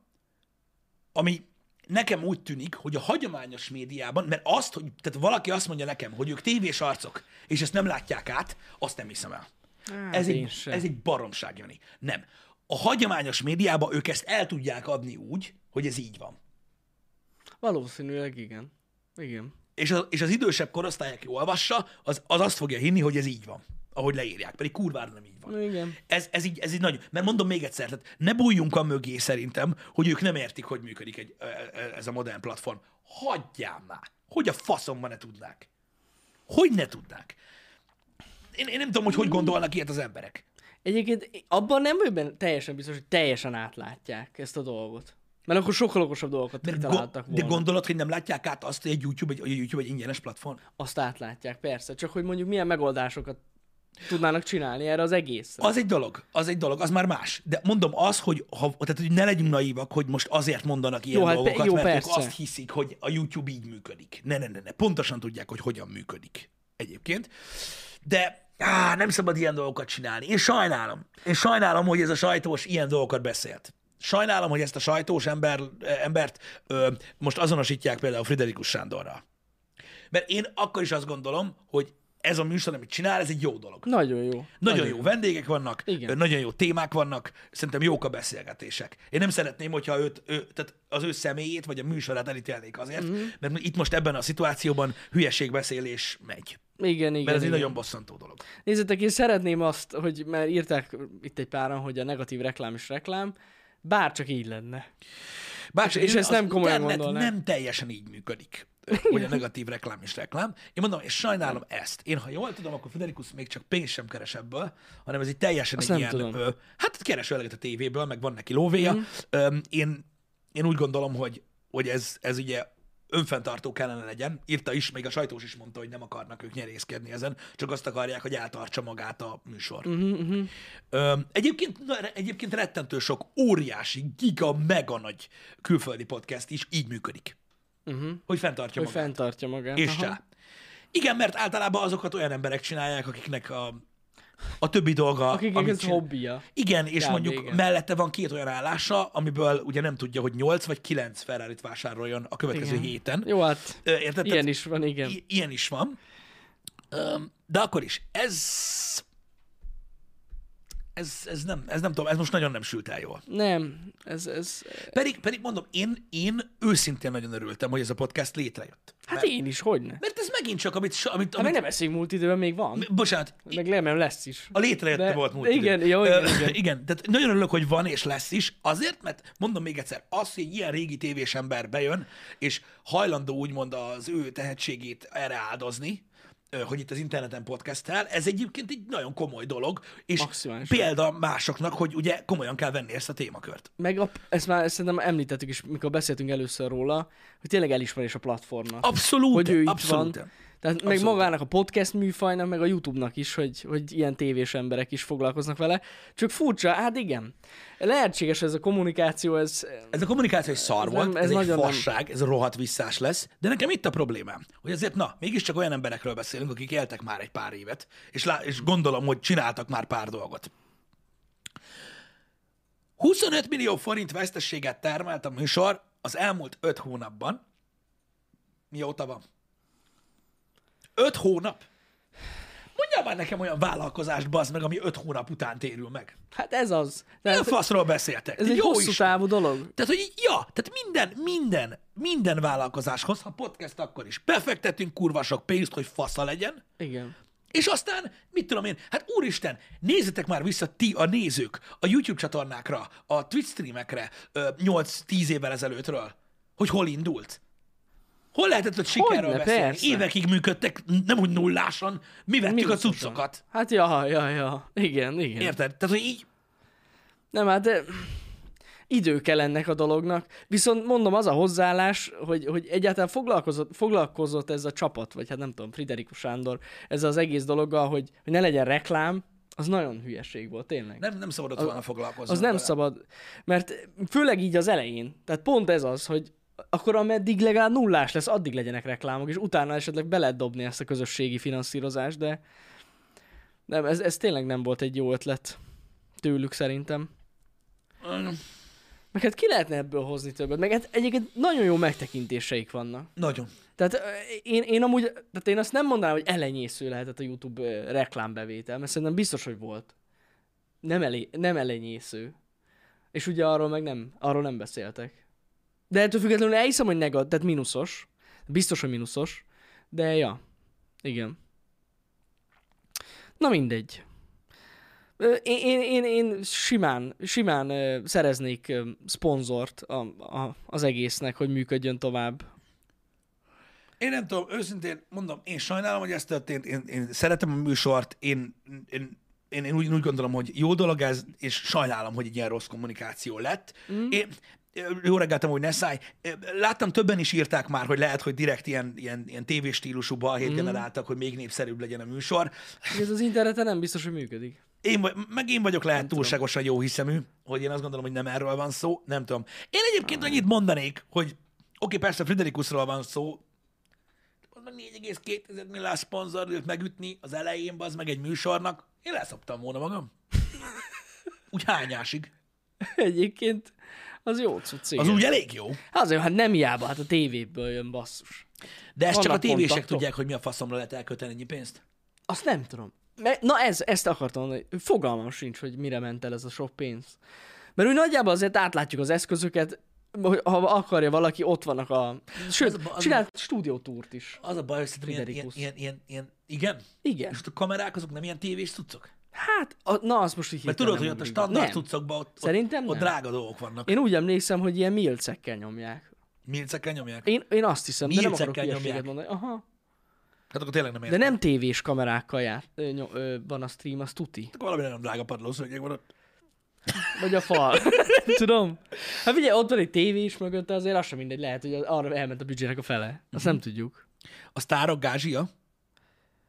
ami nekem úgy tűnik, hogy a hagyományos médiában, mert azt, hogy tehát valaki azt mondja nekem, hogy ők tévés arcok, és ezt nem látják át, azt nem hiszem el. Hát ez, egy, sem. ez egy baromság, Jani. Nem. A hagyományos médiában ők ezt el tudják adni úgy, hogy ez így van. Valószínűleg igen. Igen. És az, és az idősebb korosztály, aki olvassa, az, az azt fogja hinni, hogy ez így van, ahogy leírják. Pedig kurvára nem így van. Igen. Ez, ez, így, ez így nagyon... Mert mondom még egyszer, tehát ne bújjunk a mögé szerintem, hogy ők nem értik, hogy működik egy, ez a modern platform. Hagyjál már! Hogy a faszomban ne tudnák? Hogy ne tudnák? Én, én nem tudom, hogy hogy gondolnak ilyet az emberek. Egyébként abban nem vagyok teljesen biztos, hogy teljesen átlátják ezt a dolgot. Mert akkor sokkal okosabb dolgokat Mert kitaláltak go- de volna. gondolod, hogy nem látják át azt, hogy egy YouTube egy, a YouTube egy ingyenes platform? Azt átlátják, persze. Csak hogy mondjuk milyen megoldásokat tudnának csinálni erre az egészre. Az egy dolog, az egy dolog, az már más. De mondom az, hogy, ha, tehát, hogy ne legyünk naívak, hogy most azért mondanak ilyen Jó, hát dolgokat, jó, mert persze. azt hiszik, hogy a YouTube így működik. Ne, ne, ne, ne. Pontosan tudják, hogy hogyan működik egyébként. De á, nem szabad ilyen dolgokat csinálni. Én sajnálom. Én sajnálom, hogy ez a sajtós ilyen dolgokat beszélt. Sajnálom, hogy ezt a sajtós ember, embert ö, most azonosítják például Friderikus Sándorral. Mert én akkor is azt gondolom, hogy ez a műsor, amit csinál, ez egy jó dolog. Nagyon jó. Nagyon jó vendégek vannak, Igen. nagyon jó témák vannak, szerintem jók a beszélgetések. Én nem szeretném, hogyha őt, ő, tehát az ő személyét vagy a műsorát elítélnék azért, Mhm. mm. mert itt most ebben a szituációban hülyeségbeszélés megy. Igen, igen. Mert ez egy igen. nagyon bosszantó dolog. Nézzétek, én szeretném azt, hogy mert írták itt egy páran, hogy a negatív reklám is reklám, bár csak így lenne. Bár és ezt nem komolyan gondolnám. nem teljesen így működik, hogy a negatív reklám is reklám. Én mondom, és sajnálom ezt. Én, ha jól tudom, akkor Federikus még csak pénzt sem keres ebből, hanem ez egy teljesen Azt egy ilyen... tudom. Ö, hát keres eleget a tévéből, meg van neki lóvéja. Mm. Ö, én, én úgy gondolom, hogy, hogy ez, ez ugye önfenntartó kellene legyen. Írta is, még a sajtós is mondta, hogy nem akarnak ők nyerészkedni ezen, csak azt akarják, hogy eltartsa magát a műsor. Uh-huh, uh-huh. Ö, egyébként, egyébként rettentő sok óriási, giga, mega nagy külföldi podcast is így működik. Uh-huh. Hogy fenntartja Hogy magát. fenntartja magát. És Aha. csá. Igen, mert általában azokat olyan emberek csinálják, akiknek a, a többi dolga... Akiknek ez csinál- hobbija. Igen, és Kb. mondjuk igen. mellette van két olyan állása, amiből ugye nem tudja, hogy 8 vagy 9 ferrari vásároljon a következő Igen. héten. Jó, hát Érted? ilyen is van, igen. i- ilyen is van. De akkor is, ez... Ez, ez, nem, ez nem tudom, ez most nagyon nem sült el jól. Nem, ez, ez... Pedig, pedig mondom, én, én őszintén nagyon örültem, hogy ez a podcast létrejött. Hát én is, hogyne. Mert ez megint csak, amit, amit, Hát meg amit nem eszünk múlt időben, még van. bocsánat, Meg remélem lesz is. A létrejötte De- volt múlt igen, idő. jó, igen, Ö, igen. igen, tehát nagyon örülök, hogy van és lesz is, azért, mert mondom még egyszer, az, hogy egy ilyen régi tévés ember bejön, és hajlandó úgymond az ő tehetségét erre áldozni, hogy itt az interneten podcasttel, ez egyébként egy nagyon komoly dolog, és Maximálisan. példa másoknak, hogy ugye komolyan kell venni ezt a témakört. Meg a, ezt már ezt szerintem említettük is, mikor beszéltünk először róla, hogy tényleg elismerés a platformnak. Abszolút, hogy ő itt abszolút. van. Tehát meg Abszolút. magának a podcast műfajnak, meg a YouTube-nak is, hogy, hogy ilyen tévés emberek is foglalkoznak vele. Csak furcsa, hát igen. Lehetséges ez a kommunikáció, ez... Ez a kommunikáció egy szar Ez volt, nem- ez, ez egy nagyon nem- fasság, ez rohadt visszás lesz, de nekem itt a problémám, hogy azért na, mégiscsak olyan emberekről beszélünk, akik éltek már egy pár évet, és, lá- és gondolom, hogy csináltak már pár dolgot. 25 millió forint veszteséget termelt a műsor az elmúlt 5 hónapban. Mióta van? 5 hónap? Mondjál már nekem olyan vállalkozást, bazd meg, ami 5 hónap után térül meg. Hát ez az. Mi a Tehát, faszról beszéltek? ez Te egy jó hosszú Isten! távú dolog. Tehát, hogy így, ja, tehát minden, minden, minden vállalkozáshoz, ha podcast akkor is, befektetünk kurva sok pénzt, hogy fasza legyen, Igen. és aztán, mit tudom én, hát úristen, nézzetek már vissza ti, a nézők, a YouTube csatornákra, a Twitch streamekre ö, 8-10 évvel ezelőttről, hogy hol indult. Hol lehetett ott sikerről Hogyne, beszélni? persze. Évekig működtek, nem úgy nullásan, mi vettük a cuccokat. Hát ja, ja, ja. Igen, igen. Érted? Tehát, hogy így, Nem, hát de idő kell ennek a dolognak. Viszont mondom, az a hozzáállás, hogy, hogy egyáltalán foglalkozott, foglalkozott ez a csapat, vagy hát nem tudom, Friderikus Sándor, ez az egész dologgal, hogy, hogy ne legyen reklám, az nagyon hülyeség volt, tényleg. nem, nem szabadott volna foglalkozni. Az nem vele. szabad, mert főleg így az elején, tehát pont ez az, hogy akkor ameddig legalább nullás lesz, addig legyenek reklámok, és utána esetleg be lehet dobni ezt a közösségi finanszírozást, de nem, ez, ez tényleg nem volt egy jó ötlet tőlük szerintem. Meg hát ki lehetne ebből hozni többet, meg hát egyébként nagyon jó megtekintéseik vannak. Nagyon. Tehát én, én amúgy, tehát én azt nem mondanám, hogy elenyésző lehetett a YouTube reklámbevétel, mert szerintem biztos, hogy volt. Nem, elé, nem elenyésző. És ugye arról meg nem, arról nem beszéltek. De ettől függetlenül elhiszem, hogy negatív, tehát mínuszos. Biztos, hogy mínuszos. De ja, igen. Na mindegy. Én, én, én, én simán, simán szereznék szponzort a, a, az egésznek, hogy működjön tovább. Én nem tudom, őszintén mondom, én sajnálom, hogy ez történt, én, én szeretem a műsort, én, én, én, én úgy, úgy gondolom, hogy jó dolog ez, és sajnálom, hogy egy ilyen rossz kommunikáció lett. Mm. Én, jó reggelt, hogy ne szállj. Láttam, többen is írták már, hogy lehet, hogy direkt ilyen, ilyen, ilyen tévéstílusú balhét mm. generáltak, hogy még népszerűbb legyen a műsor. Ez az interneten nem biztos, hogy működik. Én, vagy- meg én vagyok lehet túlságosan jó hiszemű, hogy én azt gondolom, hogy nem erről van szó, nem tudom. Én egyébként annyit mondanék, hogy oké, persze Friderikusról van szó, az meg 4,2 milliárd szponzor megütni az elején, az meg egy műsornak, én leszoptam volna magam. Úgy hányásig. Egyébként az jó cucc. Az úgy elég jó. Azért, hát nem hiába, hát a tévéből jön basszus. De ezt csak a Vannak tévések kontaktok. tudják, hogy mi a faszomra lehet elköteni ennyi pénzt. Azt nem tudom. Na ez, ezt akartam mondani. Fogalmam sincs, hogy mire ment el ez a sok pénz. Mert úgy nagyjából azért átlátjuk az eszközöket, hogy ha akarja valaki, ott vannak a... Sőt, Az a csinált stúdiótúrt is. Az a baj, hogy szerintem ilyen, ilyen, ilyen, ilyen, igen? Igen. És a kamerák azok nem ilyen tévés cuccok? Hát, a, na azt most így Mert tudod, hogy ott a standard cuccokban ott, Szerintem ott, ott drága dolgok vannak. Én úgy emlékszem, hogy ilyen milcekkel nyomják. Milcekkel nyomják? Én, én azt hiszem, de nem akarok nyomják. mondani. Aha. Hát akkor tényleg nem De értem. nem tévés kamerákkal jár, ö, nyom, ö, van a stream, az tuti. Akkor valami nagyon drága padlószőnyeg van ott. Vagy a fal. nem tudom. Hát figyelj, ott van egy tévé is mögötte, azért az sem mindegy. Lehet, hogy arra elment a büdzsének a fele. Azt nem tudjuk. A sztárok gázsia?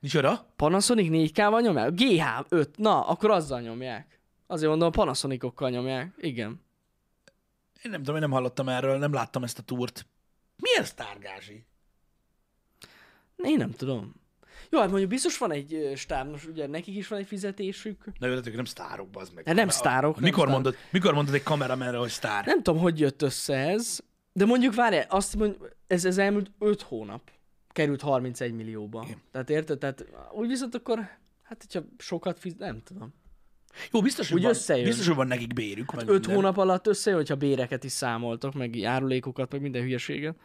Micsoda? Panasonic 4K-val nyomják? GH5. Na, akkor azzal nyomják. Azért mondom, Panasonicokkal nyomják. Igen. Én nem tudom, én nem hallottam erről, nem láttam ezt a túrt. Milyen sztárgázsi? Én nem tudom. Jó, hát mondjuk biztos van egy most ugye nekik is van egy fizetésük. Na jó, de ők nem sztárok, bazd meg. Hát nem A- sztárok, nem Mikor, sztárok. mondod, mikor mondod egy kameramenre, hogy sztár? Nem tudom, hogy jött össze ez, de mondjuk várj, azt mondjuk, ez, ez elmúlt 5 hónap került 31 millióba. Igen. Tehát érted? Tehát úgy viszont akkor, hát hogyha sokat fiz, nem tudom. Jó, biztos, hogy, Úgy van, összejön. biztos, hogy van nekik bérük. 5 minden. hónap alatt összejön, hogyha béreket is számoltok, meg járulékokat, meg minden hülyeséget.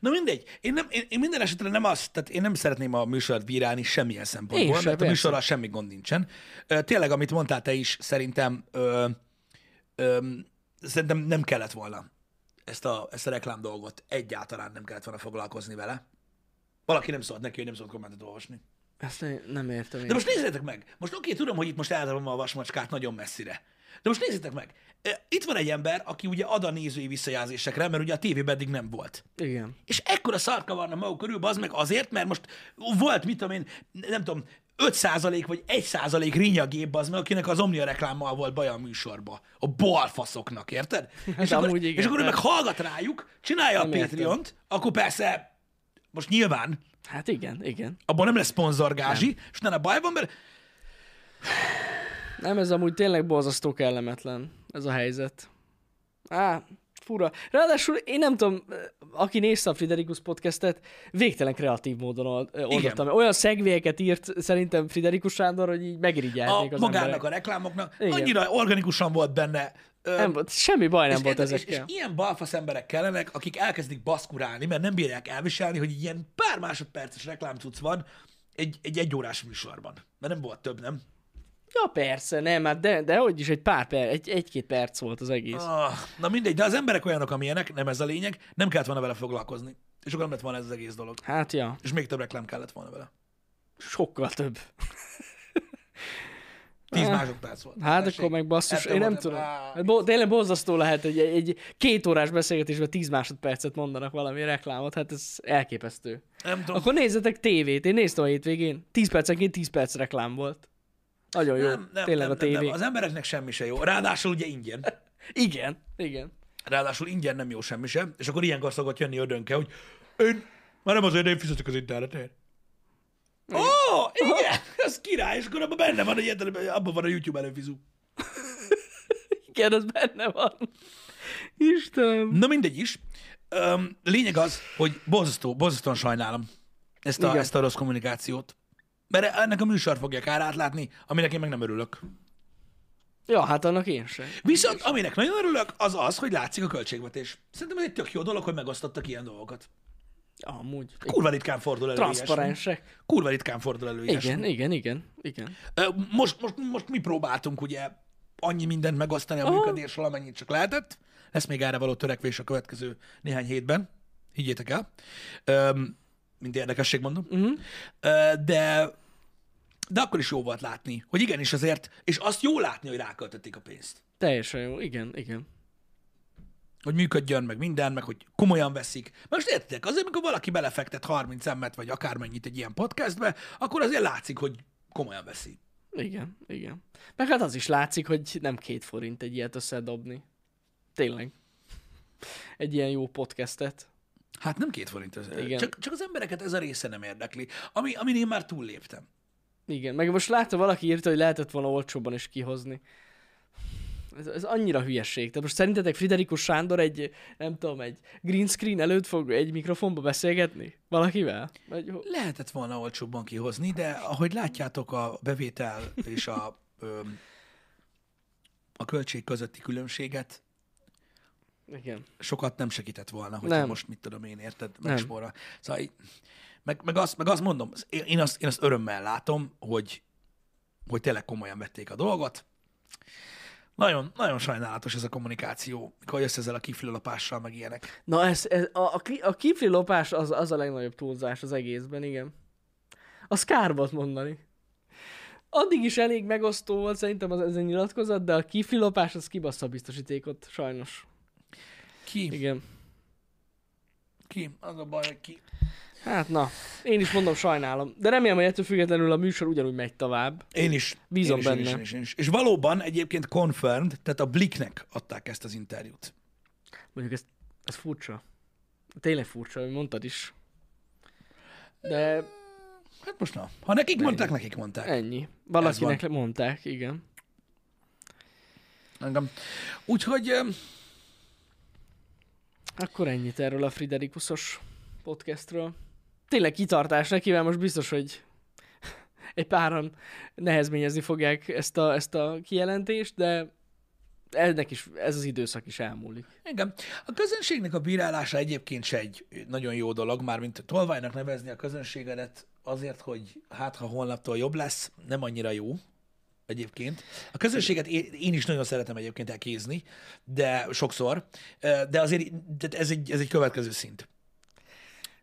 Na mindegy, én, nem, én, én minden esetre nem azt, tehát én nem szeretném a műsort bírálni semmilyen szempontból, Én sem, mert a műsorral semmi gond nincsen. Tényleg, amit mondtál te is, szerintem ö, ö, szerintem nem kellett volna ezt a, ezt a reklám dolgot, egyáltalán nem kellett volna foglalkozni vele. Valaki nem szólt neki, hogy nem szólt kommentet olvasni. Ezt ne, nem értem én. De most nézzétek meg, most oké, tudom, hogy itt most eldobom a vasmacskát nagyon messzire. De most nézzétek meg, itt van egy ember, aki ugye ad a nézői visszajelzésekre, mert ugye a tévében eddig nem volt. Igen. És ekkora szart kavarna maguk körül, az meg azért, mert most volt, mit tudom én, nem tudom, 5% vagy 1% rinyagép az meg, akinek az Omnia reklámmal volt baj a műsorba. A balfaszoknak, érted? és, akkor, amúgy igen, és akkor ő meg nem. hallgat rájuk, csinálja a Nem értem. Patreon-t, akkor persze, most nyilván, Hát igen, igen. abban nem lesz szponzorgázsi, és utána baj van, mert Nem, ez amúgy tényleg borzasztó kellemetlen, ez a helyzet. Á, fura. Ráadásul én nem tudom, aki nézte a Friderikus podcastet, végtelen kreatív módon old- oldottam. Olyan szegvélyeket írt szerintem Friderikus Sándor, hogy így megirigyelték az magának emberek. a reklámoknak Igen. annyira organikusan volt benne. Nem volt, semmi baj nem és, volt érted, és, ezekkel. és ilyen balfasz emberek kellenek, akik elkezdik baszkurálni, mert nem bírják elviselni, hogy ilyen pár másodperces reklámcucc van egy, egy egyórás műsorban. Mert nem volt több, nem? Ja, persze, nem, hát de, de hogy is egy pár perc, egy, egy-két perc volt az egész. Ah, na mindegy, de az emberek olyanok, amilyenek, nem ez a lényeg, nem kellett volna vele foglalkozni. És akkor nem lett volna ez az egész dolog. Hát ja, És még több reklám kellett volna vele. sokkal több. 10 Ah. másodperc volt. Hát Tessék, akkor meg basszus, én nem tudom. Hát bo- tényleg borzasztó lehet, hogy egy, egy két órás beszélgetésben 10 másodpercet mondanak valami reklámot, hát ez elképesztő. Nem tudom. Akkor nézzetek tévét, én néztem a hétvégén, 10 percenként 10 perc reklám volt. Nagyon jó, nem, nem, tényleg nem, a tévé. Nem, nem. Az embereknek semmi se jó. Ráadásul ugye ingyen. Igen, igen. Ráadásul ingyen nem jó semmi sem. És akkor ilyenkor szokott jönni ödönke, hogy én már nem azért, én fizetek az internetért. Ó, oh, igen, az király, és akkor abban benne van, hogy abban van a YouTube előfizu. Igen, az benne van. Istenem. Na mindegy is. Öm, lényeg az, hogy borzasztó, borzasztóan sajnálom ezt a, Igen. ezt a rossz kommunikációt. Mert ennek a műsor fogja kárát látni, aminek én meg nem örülök. Ja, hát annak én sem. Viszont aminek nagyon örülök, az az, hogy látszik a költségvetés. Szerintem ez egy tök jó dolog, hogy megosztottak ilyen dolgokat. Amúgy. Kurva ritkán fordul elő ilyesmi. Transzparensek. Kurva ritkán fordul elő ilyesmi. Igen, igen, igen, igen. Most, most, most mi próbáltunk ugye annyi mindent megosztani a működésről, amennyit csak lehetett. Lesz még erre való törekvés a következő néhány hétben. Higgyétek el. Öm, Mint érdekesség mondom. Uh-huh. De, de akkor is jó volt látni, hogy igenis azért, és azt jó látni, hogy ráköltötték a pénzt. Teljesen jó, igen, igen. Hogy működjön, meg minden, meg hogy komolyan veszik. Most értitek, azért, amikor valaki belefektet 30 emmet, vagy akármennyit egy ilyen podcastbe, akkor azért látszik, hogy komolyan veszi. Igen, igen. Meg hát az is látszik, hogy nem két forint egy ilyet összedobni. Tényleg. Egy ilyen jó podcastet. Hát nem két forint. Ez. Igen. Csak, csak az embereket ez a része nem érdekli, ami, amin én már túlléptem. Igen, meg most látta valaki írta, hogy lehetett volna olcsóbban is kihozni. Ez, ez annyira hülyeség. Tehát most szerintetek Friderikus Sándor egy, nem tudom, egy green screen előtt fog egy mikrofonba beszélgetni? Valakivel? Vagy, Lehetett volna olcsóbban kihozni, de ahogy látjátok a bevétel és a, öm, a költség közötti különbséget, igen. sokat nem segített volna, hogy Nem. most mit tudom én, érted, megspórol. Szóval meg, meg, azt, meg azt mondom, én, azt, én azt örömmel látom, hogy, hogy tényleg komolyan vették a dolgot. Nagyon, nagyon sajnálatos ez a kommunikáció, mikor jössz ezzel a kiflőlapással, meg ilyenek. Na ez, ez a, a, a kifli lopás az, az a legnagyobb túlzás az egészben, igen. Az kár volt mondani. addig is elég megosztó volt szerintem az ez a nyilatkozat, de a kifilopás az kibassza biztosítékot, sajnos. Ki? Igen. Ki? Az a baj, ki. Hát na, én is mondom, sajnálom. De remélem, hogy ettől függetlenül a műsor ugyanúgy megy tovább. Én is. Bízom én is, Én benne. is, én is, én is. És valóban egyébként confirmed, tehát a Blicknek adták ezt az interjút. Mondjuk ez, ez furcsa. Tényleg furcsa, hogy mondtad is. De Hát most na. Ha nekik mondták, nekik mondták. ennyi. Valakinek mondták, igen. Engem. Úgyhogy Akkor ennyit erről a Friderikusos podcastről. Tényleg kitartás neki, mert most biztos, hogy egy páran nehezményezni fogják ezt a, ezt a kijelentést, de ennek is, ez az időszak is elmúlik. engem. A közönségnek a bírálása egyébként se egy nagyon jó dolog, mármint tolvajnak nevezni a közönségedet azért, hogy hát ha holnaptól jobb lesz, nem annyira jó egyébként. A közönséget én, is nagyon szeretem egyébként elkézni, de sokszor, de azért ez egy, ez egy következő szint.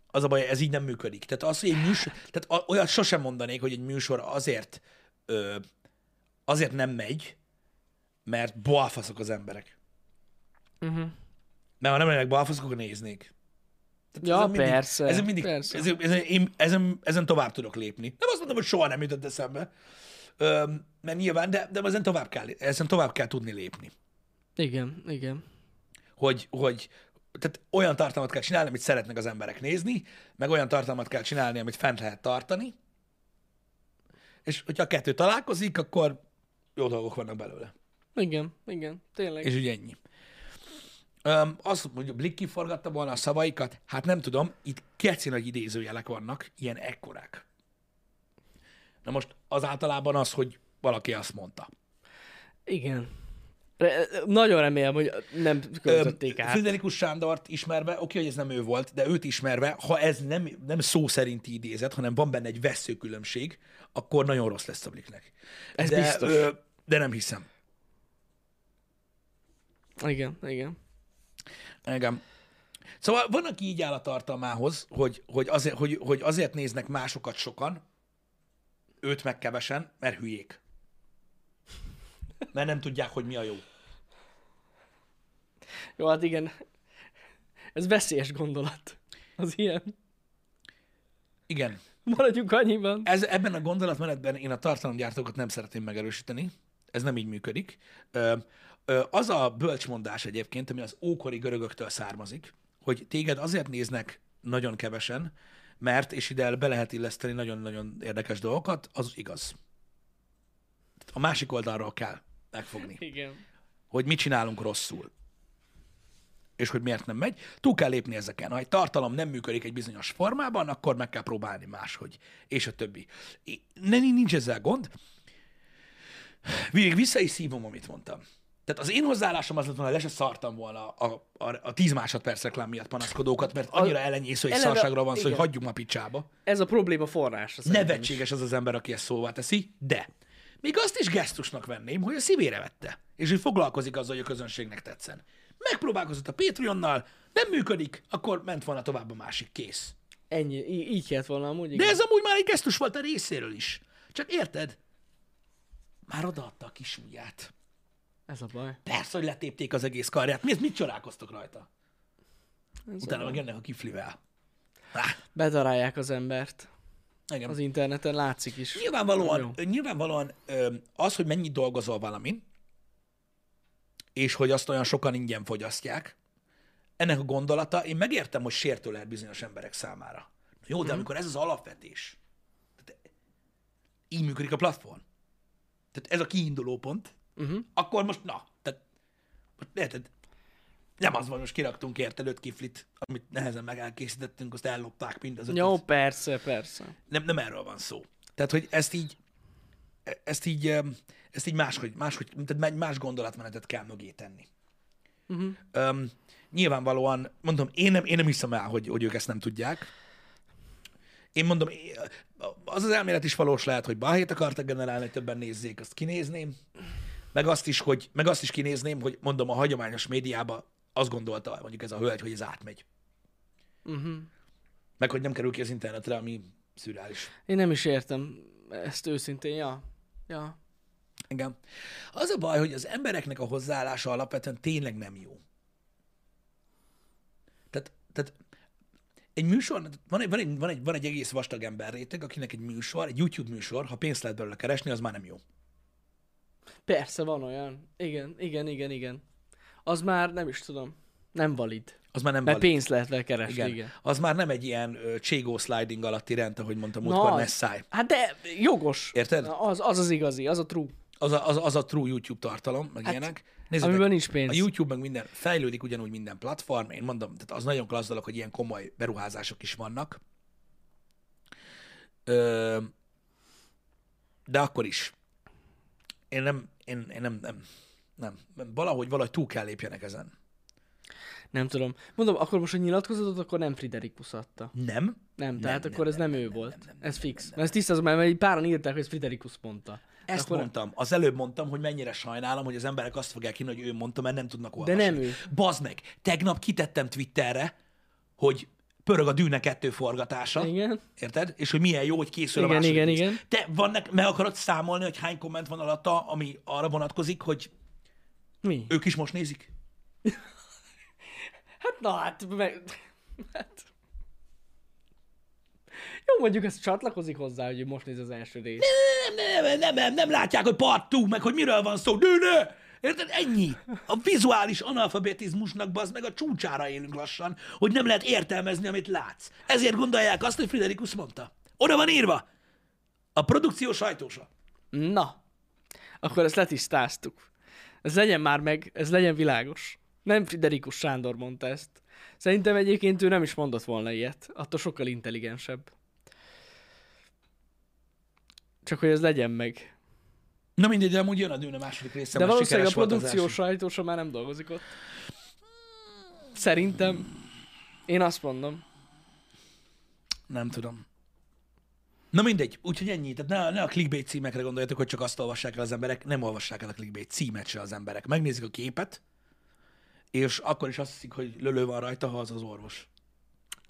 Az a baj, ez így nem működik. Tehát az, hogy egy műsor, tehát olyat sosem mondanék, hogy egy műsor azért, azért nem megy, mert balfaszok az emberek. Uh-huh. Mert ha nem lennének balfaszok, akkor néznék. Tehát Ja, ezen mindig, persze, Ezen, mindig, persze. Ezen, ezen, én, ezen, ezen tovább tudok lépni. Nem azt mondom, hogy soha nem jutott eszembe, Öm, mert nyilván, de, de ezen tovább, kell, ezen tovább kell tudni lépni. Igen, igen. Hogy, hogy tehát olyan tartalmat kell csinálni, amit szeretnek az emberek nézni, meg olyan tartalmat kell csinálni, amit fent lehet tartani, és hogyha a kettő találkozik, akkor jó dolgok vannak belőle. Igen, igen, tényleg. És ugye ennyi. Um, azt mondja, hogy Blick kiforgatta volna a szavaikat, hát nem tudom, itt keci nagy idézőjelek vannak, ilyen ekkorák. Na most az általában az, hogy valaki azt mondta. Igen. Re- nagyon remélem, hogy nem költötték át. Friderikus Sándort ismerve, oké, hogy ez nem ő volt, de őt ismerve, ha ez nem, nem szó szerinti idézet, hanem van benne egy veszőkülönbség, akkor nagyon rossz lesz a Blicknek. Ez de, biztos. Ö, de nem hiszem. Igen, igen. Igen. Szóval van, aki így áll a tartalmához, hogy, hogy, azért, hogy, hogy azért néznek másokat sokan, őt meg kevesen, mert hülyék. Mert nem tudják, hogy mi a jó. Jó, hát igen. Ez veszélyes gondolat. Az ilyen. Igen. Maradjunk annyiban. Ez, ebben a gondolatmenetben én a tartalomgyártókat nem szeretném megerősíteni. Ez nem így működik. Ö, ö, az a bölcsmondás egyébként, ami az ókori görögöktől származik, hogy téged azért néznek nagyon kevesen, mert, és ide be lehet illeszteni nagyon-nagyon érdekes dolgokat, az igaz. A másik oldalról kell megfogni, Igen. hogy mit csinálunk rosszul, és hogy miért nem megy. Túl kell lépni ezeken. Ha egy tartalom nem működik egy bizonyos formában, akkor meg kell próbálni máshogy, és a többi. I- Ne, nincs ezzel gond. Végig vissza is szívom, amit mondtam. Tehát az én hozzáállásom az lett volna, hogy le se szartam volna a, a, a 10 másodperc reklám miatt panaszkodókat, mert annyira elenyésző, hogy eleve- szarságról van szó, hogy hagyjuk ma picsába. Ez a probléma forrása. szerintem is. Nevetséges az az ember, aki ezt szóvá teszi, de még azt is gesztusnak venném, hogy a szívére vette, és hogy foglalkozik azzal, hogy a közönségnek tetszen. Megpróbálkozott a Patreonnal, nem működik, akkor ment volna tovább a másik kész. Ennyi. Í- így kellett volna amúgy. De Igen. ez amúgy már egy gesztus volt a részéről is. Csak érted? Már odaadta a kis ujját. Ez a baj. Persze, hogy letépték az egész karját. Miért mit csodálkoztok rajta? Ez Utána meg jönnek a kiflivel. Ah, Bedarálják az embert. igen. Az interneten látszik is. Nyilvánvalóan, Jó. nyilvánvalóan az, hogy mennyit dolgozol valamin, és hogy azt olyan sokan ingyen fogyasztják, ennek a gondolata, én megértem, hogy sértő lehet bizonyos emberek számára. Jó, de amikor ez az alapvetés, tehát így működik a platform, tehát ez a kiinduló pont, Uh-huh. akkor most na, tehát most érted, nem az van, most kiraktunk érted öt kiflit, amit nehezen meg elkészítettünk, azt ellopták mind az ötöt. Jó, persze, persze. Nem, nem erről van szó. Tehát, hogy ezt így, ezt így, ezt így máshogy, máshogy, tehát más gondolatmenetet kell mögé tenni. Uh-huh. Um, nyilvánvalóan, mondom, én nem, én nem hiszem el, hogy, hogy ők ezt nem tudják. Én mondom, az az elmélet is valós lehet, hogy balhét akartak generálni, hogy többen nézzék, azt kinézném. Meg azt is, hogy, meg azt is kinézném, hogy mondom, a hagyományos médiába azt gondolta mondjuk ez a hölgy, hogy ez átmegy. Uh-huh. Meg hogy nem kerül ki az internetre, ami szürreális. Én nem is értem ezt őszintén, ja. Ja. Igen. Az a baj, hogy az embereknek a hozzáállása alapvetően tényleg nem jó. Tehát, tehát egy műsor, van egy, van, egy, van, egy, van egy egész vastag ember réteg, akinek egy műsor, egy YouTube műsor, ha pénzt lehet belőle keresni, az már nem jó. Persze van olyan. Igen, igen, igen, igen. Az már nem is tudom. Nem valid. Az már nem Mert valid. pénzt lehet vele keresni, igen. Igen. Az már nem egy ilyen ö, cségó sliding alatti rend, ahogy mondtam, múltkor Messiah. Hát de jogos. Érted? Na, Az, az az igazi, az a true. Az a, az, az a true YouTube tartalom, meg hát, ilyenek. Nézzétek, Amiben nincs pénz. a YouTube meg minden fejlődik ugyanúgy minden platform. Én mondom, tehát az nagyon klassz dolog, hogy ilyen komoly beruházások is vannak. Ö, de akkor is. Én nem, én, én nem, nem, nem. Valahogy, valahogy túl kell lépjenek ezen. Nem tudom. Mondom, akkor most a nyilatkozatot akkor nem Friderikus adta. Nem? Nem, tehát nem, akkor ez nem, ő nem, volt. nem, nem, ez nem, fix. nem, nem. Ezt tisztázom, mert egy páran írták, hogy ez Friderikus mondta. Ezt Akkor- mondtam. Az előbb mondtam, hogy mennyire sajnálom, hogy az emberek azt fogják hinni, hogy ő mondta, mert nem tudnak olvasni. nem ő. Bazd meg, tegnap kitettem Twitterre, hogy pörög a Dűne kettő forgatása. Igen. Érted? És hogy milyen jó, hogy készül Igen, a második igen, rész. igen. Te vannak, meg akarod számolni, hogy hány komment van alatta, ami arra vonatkozik, hogy Mi? ők is most nézik? Hát na hát, meg... hát... Jó, mondjuk ez csatlakozik hozzá, hogy most néz az első rész. Nem, nem, nem, nem, nem látják, hogy part two, meg hogy miről van szó. Dűne! Érted? Ennyi. A vizuális analfabetizmusnak bazd meg a csúcsára élünk lassan, hogy nem lehet értelmezni, amit látsz. Ezért gondolják azt, hogy Friderikus mondta. Oda van írva. A produkció sajtósa. Na, akkor ezt letisztáztuk. Ez legyen már meg, ez legyen világos. Nem Friderikus Sándor mondta ezt. Szerintem egyébként ő nem is mondott volna ilyet. Attól sokkal intelligensebb. Csak hogy ez legyen meg. Na mindegy, de amúgy jön a Dűne második része, De valószínűleg a produkció sajtósa már nem dolgozik ott. Szerintem. Én azt mondom. Nem tudom. Na mindegy, úgyhogy ennyi. Tehát ne, ne a clickbait címekre gondoljatok, hogy csak azt olvassák el az emberek, nem olvassák el a clickbait címet se az emberek. Megnézik a képet, és akkor is azt hiszik, hogy lölő van rajta, ha az az orvos.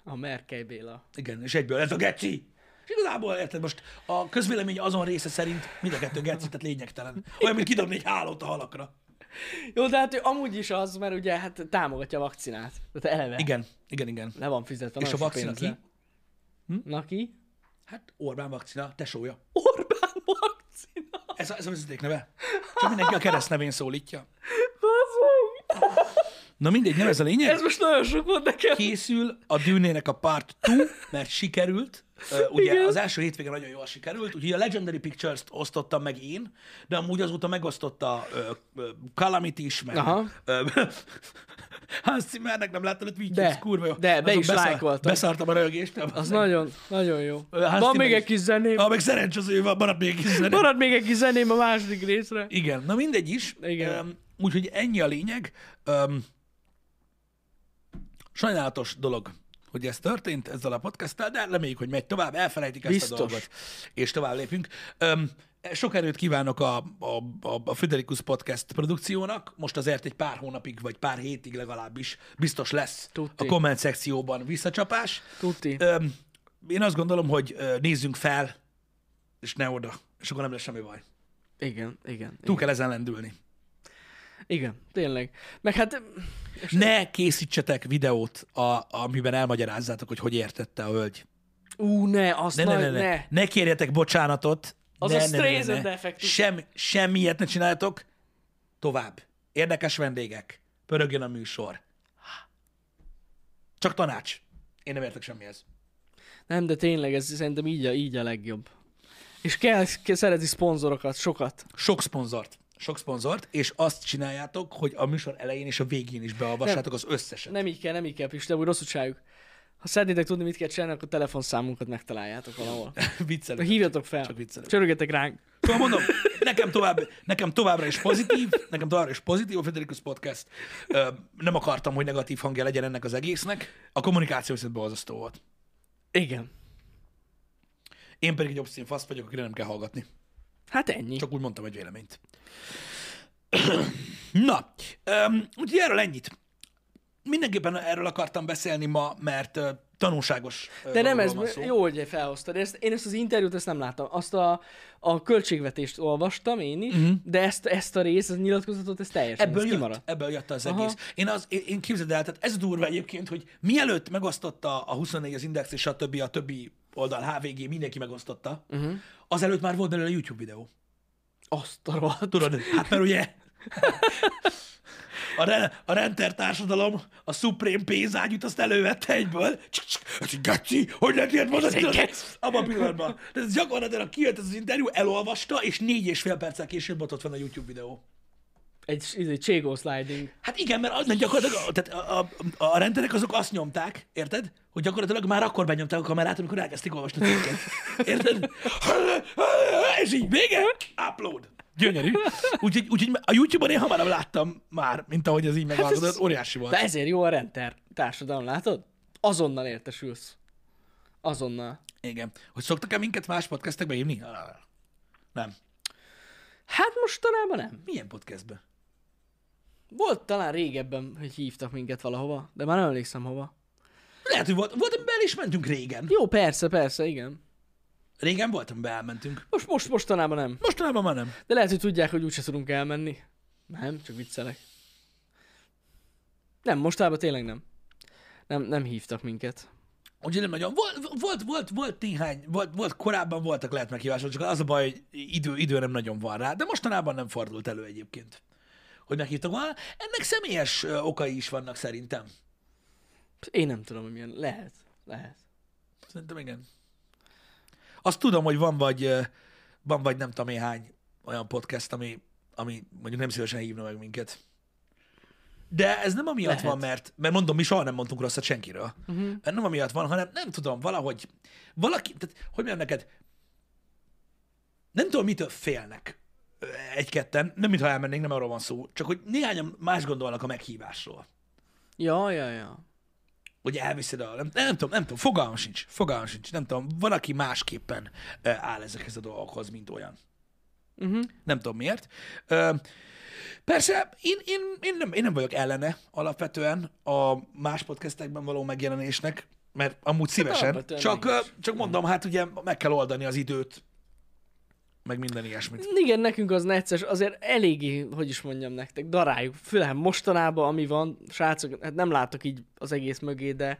A Merkely Béla. Igen, és egyből ez a geci. És igazából érted, most a közvélemény azon része szerint mind a kettő geci, tehát lényegtelen. Olyan, mint kidobni egy hálót a halakra. Jó, de hát ő amúgy is az, mert ugye hát támogatja a vakcinát. Tehát eleve. Igen, igen, igen. Le van fizetve. És a vakcina ki? Na ki? Hát Orbán vakcina, tesója. Orbán vakcina. Ez a, ez a vezeték neve. Csak mindenki a keresztnevén szólítja. Bazzeg. Na mindegy, nem ez a lényeg. Ez most nagyon sok volt nekem. készül a Dűnének a part 2, mert sikerült. Uh, ugye Igen. az első hétvége nagyon jól sikerült, úgyhogy a Legendary Pictures-t osztottam meg én, de amúgy azóta megosztotta uh, uh, Calamity is, meg Aha. uh, Hans Zimmernek nem a tweetjét, De, ez kurva jó. de, be Azon is beszar- lájkoltam. Beszartam a rögést. Az nagyon, nagyon jó. Hans Van még egy is. kis zeném. Ah, meg szerencs az, hogy van, marad még egy kis zene. Marad még egy kis zeném a második részre. Igen, na mindegy is. Igen. Um, úgyhogy ennyi a lényeg. Um, sajnálatos dolog, hogy ez történt ezzel a podcasttel, de reméljük, hogy megy tovább, elfelejtik ezt Biztos. a dolgot, és tovább lépünk. Um, sok erőt kívánok a, a, a, a Friderikus Podcast produkciónak. Most azért egy pár hónapig, vagy pár hétig legalábbis biztos lesz Tuti. a komment szekcióban visszacsapás. Tuti. Um, én azt gondolom, hogy nézzünk fel, és ne oda, és akkor nem lesz semmi baj. Igen, igen. Túl kell ezen lendülni. Igen, tényleg. Meg hát Ne készítsetek videót, a, amiben elmagyarázzátok, hogy hogy értette a hölgy. Ú, ne, azt Ne, ne, ne, ne, ne. ne. kérjetek bocsánatot. Az ne, a Streisand effektus. Semmi, semmi ilyet ne csináljatok. Tovább. Érdekes vendégek. Pörögjön a műsor. Csak tanács. Én nem értek semmihez. Nem, de tényleg ez szerintem így a, így a legjobb. És kell, kell szerezni szponzorokat, sokat. Sok szponzort. Sok szponzort, és azt csináljátok, hogy a műsor elején és a végén is beolvassátok az összeset. Nem így kell, nem így kell, Pisti, úgy rosszul csináljuk. Ha szeretnétek tudni, mit kell csinálni, akkor telefonszámunkat megtaláljátok valahol. Viccelek. Hívjatok fel. Csak viccelek. Csörögjetek ránk. Szóval mondom, nekem, tovább, nekem továbbra is pozitív, nekem továbbra is pozitív a Federikus Podcast. Nem akartam, hogy negatív hangja legyen ennek az egésznek. A kommunikáció viszont borzasztó volt. Igen. Én pedig egy obszín fasz vagyok, akire nem kell hallgatni. Hát ennyi. Csak úgy mondtam egy véleményt. Na, um, úgyhogy erről ennyit. mindenképpen erről akartam beszélni ma, mert ö, tanulságos De nem ez, szó. jó, hogy felhoztad. Ezt, én ezt az interjút ezt nem láttam. Azt a, a költségvetést olvastam én is, uh-huh. de ezt, ezt a részt, a nyilatkozatot, ez teljesen. Ebből ez jött, kimaradt. ebből jött az Aha. egész. Én, az, én, én képzeld el, tehát ez durva egyébként, hogy mielőtt megosztotta a 24 az Index és a többi, a többi oldal, HVG, mindenki megosztotta, uh-huh. azelőtt már volt belőle YouTube videó. Azt a rohadt. Tudod, hát mert ugye a, re, a renter társadalom a Supreme pénzágyút azt elővette egyből. Ez egy geci, hogy lehet ilyet mondani? Abban a pillanatban. De ez gyakorlatilag kijött ez az interjú, elolvasta, és négy és fél perccel később ott van a YouTube videó. Egy, egy Cségó sliding. Hát igen, mert, az- mert gyakorlatilag tehát a, a, a renderek azok azt nyomták, érted? Hogy gyakorlatilag már akkor benyomták a kamerát, amikor elkezdték olvasni a cikket. Érted? És így vége, upload. Gyönyörű. Úgyhogy, úgyhogy a YouTube-on én hamarabb láttam már, mint ahogy ez így megalkotott. ez- Óriási volt. De ezért jó a renter társadalom, látod? Azonnal értesülsz. Azonnal. Igen. Hogy szoktak-e minket más podcastekbe hívni? Nem. Hát mostanában nem. Milyen podcastbe? Volt talán régebben, hogy hívtak minket valahova, de már nem emlékszem hova. Lehet, hogy volt, volt el is mentünk régen. Jó, persze, persze, igen. Régen volt, amiben elmentünk. Most, most mostanában nem. Mostanában már nem. De lehet, hogy tudják, hogy úgyse tudunk elmenni. Nem, csak viccelek. Nem, mostában tényleg nem. Nem, nem hívtak minket. Úgyhogy nem nagyon. Volt, volt, volt, volt néhány, volt, volt, korábban voltak lehet meghívások, csak az a baj, hogy idő, idő nem nagyon van rá, de mostanában nem fordult elő egyébként, hogy meghívtak volna. Ennek személyes okai is vannak szerintem. Én nem tudom, hogy milyen. Lehet. Lehet. Szerintem igen. Azt tudom, hogy van vagy, van vagy nem tudom én hány olyan podcast, ami, ami mondjuk nem szívesen hívna meg minket. De ez nem amiatt Lehet. van, mert, mert mondom, mi soha nem mondtunk rosszat senkiről. Uh-huh. Nem amiatt van, hanem nem tudom, valahogy, valaki, tehát, hogy mondjam neked, nem tudom, mitől félnek egy-ketten, nem mintha elmennénk, nem arról van szó, csak hogy néhányan más gondolnak a meghívásról. Ja, ja, ja. Hogy elviszed a... Nem, nem tudom, nem tudom, fogalmam sincs, fogalmam sincs, nem tudom, van, aki másképpen áll ezekhez a dolgokhoz, mint olyan. Uh-huh. Nem tudom miért. Ö, persze, én, én, én, nem, én nem vagyok ellene alapvetően a más podcastekben való megjelenésnek, mert amúgy szívesen, alapvetően csak, csak mondom, hát ugye meg kell oldani az időt, meg minden ilyesmit. Igen, nekünk az necces, azért eléggé, hogy is mondjam nektek, daráljuk. Főleg mostanában, ami van, srácok, hát nem látok így az egész mögé, de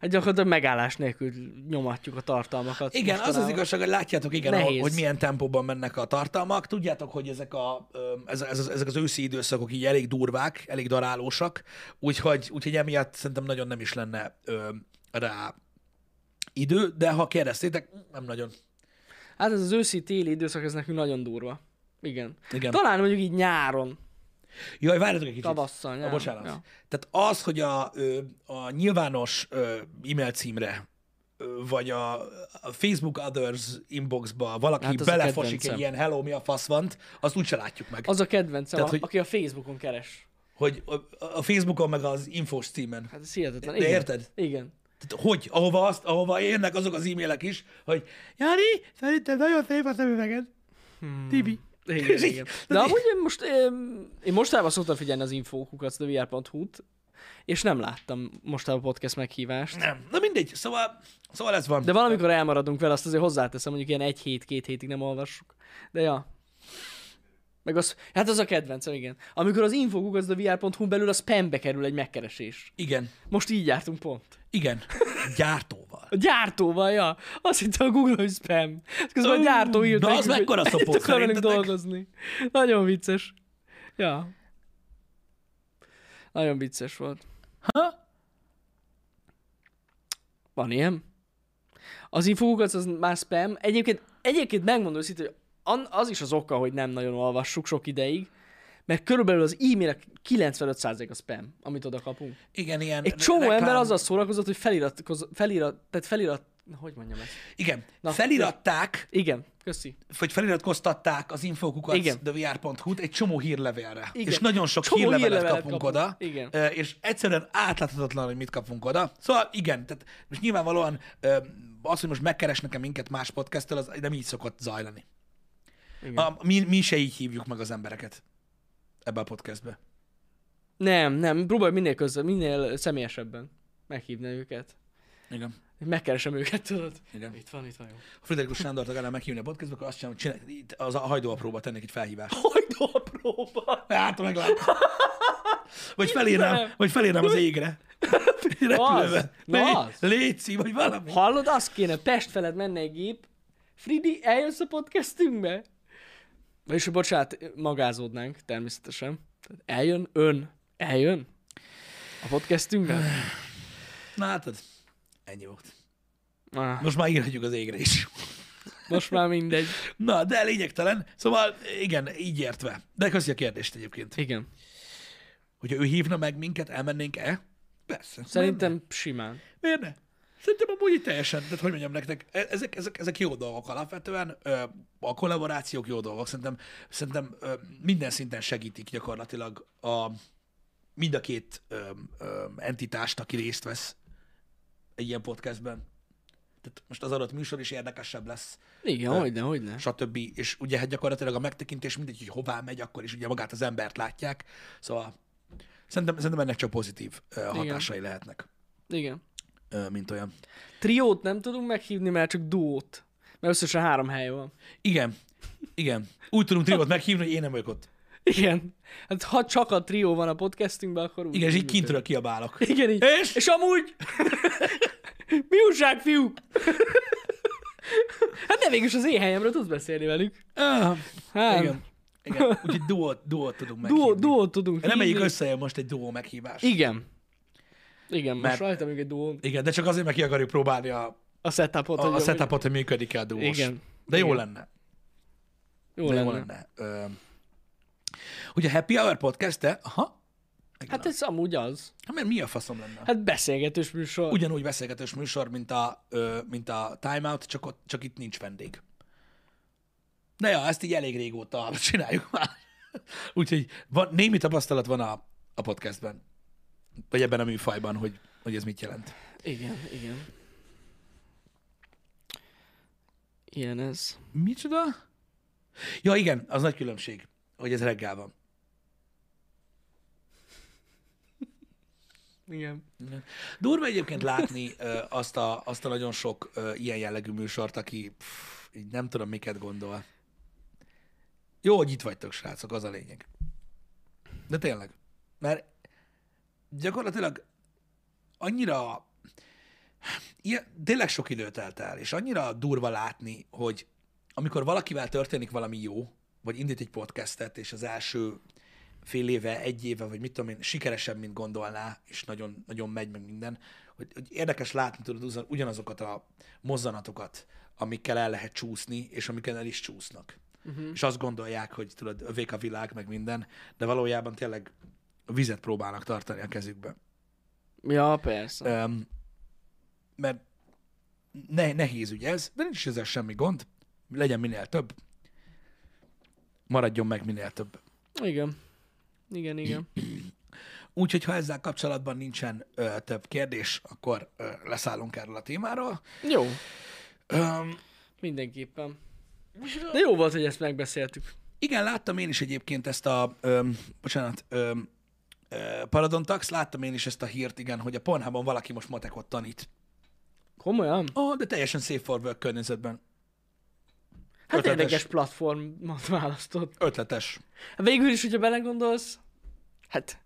hát gyakorlatilag megállás nélkül nyomatjuk a tartalmakat. Igen, az az mostanában. igazság, hogy látjátok, igen, Nehéz. hogy, milyen tempóban mennek a tartalmak. Tudjátok, hogy ezek, a, ez, ez, az- ezek az őszi időszakok így elég durvák, elég darálósak, úgyhogy, úgyhogy emiatt szerintem nagyon nem is lenne ö, rá idő, de ha kérdeztétek, nem nagyon. Hát ez az őszi-téli időszak, ez nekünk nagyon durva. Igen. Igen. Talán mondjuk így nyáron, Jaj, várjatok egy kicsit. tavasszal, nyáron. bocsánat. Ja. Tehát az, hogy a, a nyilvános e-mail címre vagy a, a Facebook Others inboxba valaki Hát a belefosik egy ilyen hello, mi a fasz van, azt úgyse látjuk meg. Az a kedvencem, Tehát, a, hogy- aki a Facebookon keres. hogy a, a Facebookon meg az infos címen. Hát ez hihetetlen. De Igen. érted? Igen. Tehát hogy? Ahova, azt, ahova jönnek azok az e-mailek is, hogy Jani, szerintem nagyon szép a szemüveged. Hmm. Tibi. Igen, igen. De amúgy én most, én, mostában szoktam figyelni az infókukat, a vr.hu-t, és nem láttam mostában podcast meghívást. Nem. Na mindegy, szóval, szóval ez van. De valamikor elmaradunk vele, azt azért hozzáteszem, mondjuk ilyen egy hét, két hétig nem olvassuk. De ja. Meg az, hát az a kedvencem, igen. Amikor az infogugazdaVR.hu belül a spambe kerül egy megkeresés. Igen, Most így jártunk pont. igen. Gyártóval. A gyártóval, ja. Azt hitte a Google, hogy spam. Közben a gyártó írt Na, az nekünk, mekkora hogy szopó dolgozni. Nagyon vicces. Ja. Nagyon vicces volt. Ha? Van ilyen? Az infogukat az már spam. Egyébként, egyébként megmondom őszintén, hogy az is az oka, hogy nem nagyon olvassuk sok ideig, mert körülbelül az e-mailek 95% a spam, amit oda kapunk. Igen, ilyen. Egy csomó reklám- ember azzal szórakozott, hogy felirat, felirat, tehát felirat, hogy mondjam ezt? Igen, Na, feliratták, Igen, köszi. vagy feliratkoztatták az infokukat Igen. thevr.hu-t egy csomó hírlevélre. Igen. És nagyon sok Csomó hírlevelet, hírlevelet kapunk, kapunk. oda. Igen. És egyszerűen átláthatatlan, hogy mit kapunk oda. Szóval igen, tehát most nyilvánvalóan az, hogy most megkeresnek-e minket más podcasttel, az nem így szokott zajlani. Igen. A, mi, mi se így hívjuk meg az embereket ebbe a podcastbe. Nem, nem, próbálj minél közel, minél személyesebben meghívni őket. Igen. Megkeresem őket, tudod? Igen. Itt van, itt van, jó. A Friderikus Sándort legalább meghívni a podcastba, akkor azt csinálom, hogy csinálj, itt az a hajdóapróba tennék egy felhívást. Hajdó a próba! Hát, meglátod. Vagy felírnám, vagy felírnám az égre. Lé- az. Léci, vagy valami. Hallod, azt kéne, Pest feled menne egy gép. Fridi, eljössz a podcastünkbe? És bocsánat, magázódnánk természetesen. Eljön ön, eljön a podcastünkbe? Na hát, ennyi volt. Ah, Most már írhatjuk az égre is. most már mindegy. Na, de lényegtelen. Szóval, igen, így értve. De köszi a kérdést egyébként. Igen. Hogyha ő hívna meg minket, elmennénk-e? Persze. Szerintem simán. Miért ne? Szerintem amúgy így teljesen, tehát hogy mondjam nektek, e- ezek, ezek, ezek jó dolgok alapvetően, a kollaborációk jó dolgok, szerintem, szerintem minden szinten segítik gyakorlatilag a, mind a két entitást, aki részt vesz egy ilyen podcastben. Tehát most az adott műsor is érdekesebb lesz, Igen, hogyne, hogyne. stb. És ugye hát gyakorlatilag a megtekintés mindegy, hogy hová megy, akkor is ugye magát az embert látják. Szóval szerintem, szerintem ennek csak pozitív hatásai lehetnek, Igen. Mint olyan. Triót nem tudunk meghívni, mert csak duót. Mert összesen három hely van. Igen, igen. Úgy tudunk triót meghívni, hogy én nem vagyok ott. Igen. Hát ha csak a trió van a podcastünkben, akkor úgy Igen, és így kintről kiabálok. Igen, így. És? És amúgy... Mi újság, fiúk? hát de végülis az én helyemről tudsz beszélni velük. Ah, Hát, igen. Igen, úgyhogy duót, duót tudunk meghívni. Duó, duót tudunk Nem hívni. összejön most egy duó meghívás. Igen. Igen, most Mert- rajta még egy duó. Igen, de csak azért, mert ki akarjuk próbálni a, A setupot. a, hogy a setupot, hogy működik-e a duós. Igen. De jó Igen. lenne. Jó de lenne. jó lenne. Ö, ugye Happy Hour podcast-e? Aha. Igen, Hát ez amúgy az. hát mert mi a faszom lenne? Hát beszélgetős műsor. Ugyanúgy beszélgetős műsor, mint a, ö, mint a Time Out, csak, ott, csak itt nincs vendég. De ja, ezt így elég régóta csináljuk már. Úgyhogy van, némi tapasztalat van a, a podcastben, vagy ebben a műfajban, hogy, hogy ez mit jelent. Igen, igen. Ilyen ez. Micsoda? Ja, igen, az nagy különbség, hogy ez reggel van. Igen. Durva egyébként látni ö, azt, a, azt a nagyon sok ö, ilyen jellegű műsort, aki pff, így nem tudom, miket gondol. Jó, hogy itt vagytok, srácok, az a lényeg. De tényleg. Mert gyakorlatilag annyira ilyen, tényleg sok idő telt el, és annyira durva látni, hogy amikor valakivel történik valami jó, vagy indít egy podcastet, és az első fél éve, egy éve, vagy mit tudom én, sikeresebb, mint gondolná, és nagyon, nagyon megy meg minden, hogy, hogy érdekes látni tudod ugyan- ugyanazokat a mozzanatokat, amikkel el lehet csúszni, és amikkel el is csúsznak. Uh-huh. És azt gondolják, hogy tudod, övék a világ, meg minden, de valójában tényleg vizet próbálnak tartani a kezükbe. Ja, persze. Um, mert ne, nehéz ügy ez, de nincs ezzel semmi gond. Legyen minél több. Maradjon meg minél több. Igen. Igen, igen. Úgyhogy ha ezzel kapcsolatban nincsen ö, több kérdés, akkor ö, leszállunk erről a témáról. Jó, Öm, mindenképpen. De jó volt, hogy ezt megbeszéltük. igen, láttam én is egyébként ezt a, öm, bocsánat, öm, Paradontax, láttam én is ezt a hírt, igen, hogy a Pornhubon valaki most matekot tanít. Komolyan? Oh, de teljesen safe for work környezetben. Hát Ötletes. érdekes platformot választott. Ötletes. Végül is, hogyha belegondolsz, hát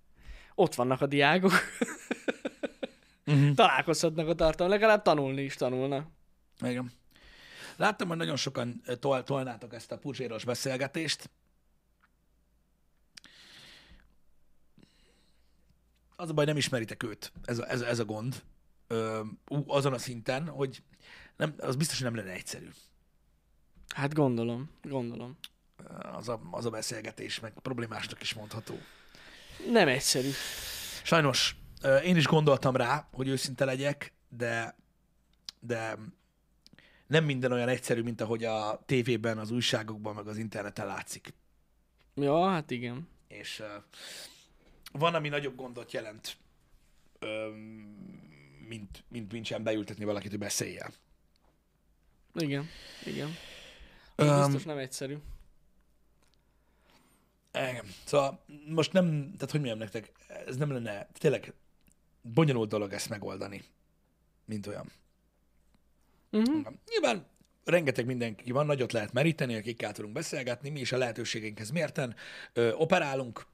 ott vannak a diákok. Mhm. Találkozhatnak a tartalom, legalább tanulni is tanulnak. Igen. Láttam, hogy nagyon sokan tol, tolnátok ezt a puzséros beszélgetést. Az a baj, nem ismeritek őt. Ez a, ez, ez a gond. Ö, azon a szinten, hogy nem, az biztos, hogy nem lenne egyszerű. Hát gondolom, gondolom. Az a, az a beszélgetés, meg problémásnak is mondható. Nem egyszerű. Sajnos én is gondoltam rá, hogy őszinte legyek, de, de nem minden olyan egyszerű, mint ahogy a tévében, az újságokban, meg az interneten látszik. Ja, hát igen. És van, ami nagyobb gondot jelent, ö, mint, mint, sem beültetni valakit, hogy beszéljen. Igen, igen. Az Öm, biztos nem egyszerű. Engem. Szóval most nem, tehát hogy mondjam nektek, ez nem lenne tényleg bonyolult dolog ezt megoldani, mint olyan. Uh-huh. Nyilván rengeteg mindenki van, nagyot lehet meríteni, akikkel tudunk beszélgetni, mi is a lehetőségeinkhez mérten ö, operálunk.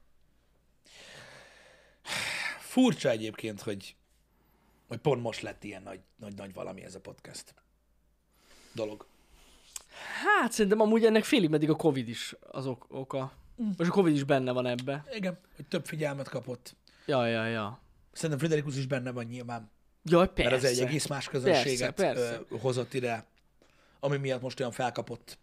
Furcsa egyébként, hogy, hogy pont most lett ilyen nagy, nagy, nagy valami ez a podcast dolog. Hát szerintem amúgy ennek félig meddig a Covid is az ok- oka. Most a Covid is benne van ebbe. Igen, hogy több figyelmet kapott. Ja, ja, ja. Szerintem Friderikus is benne van nyilván, Jaj, persze. mert az egy egész más közönséget Persze, persze. ö, hozott ide, ami miatt most olyan felkapott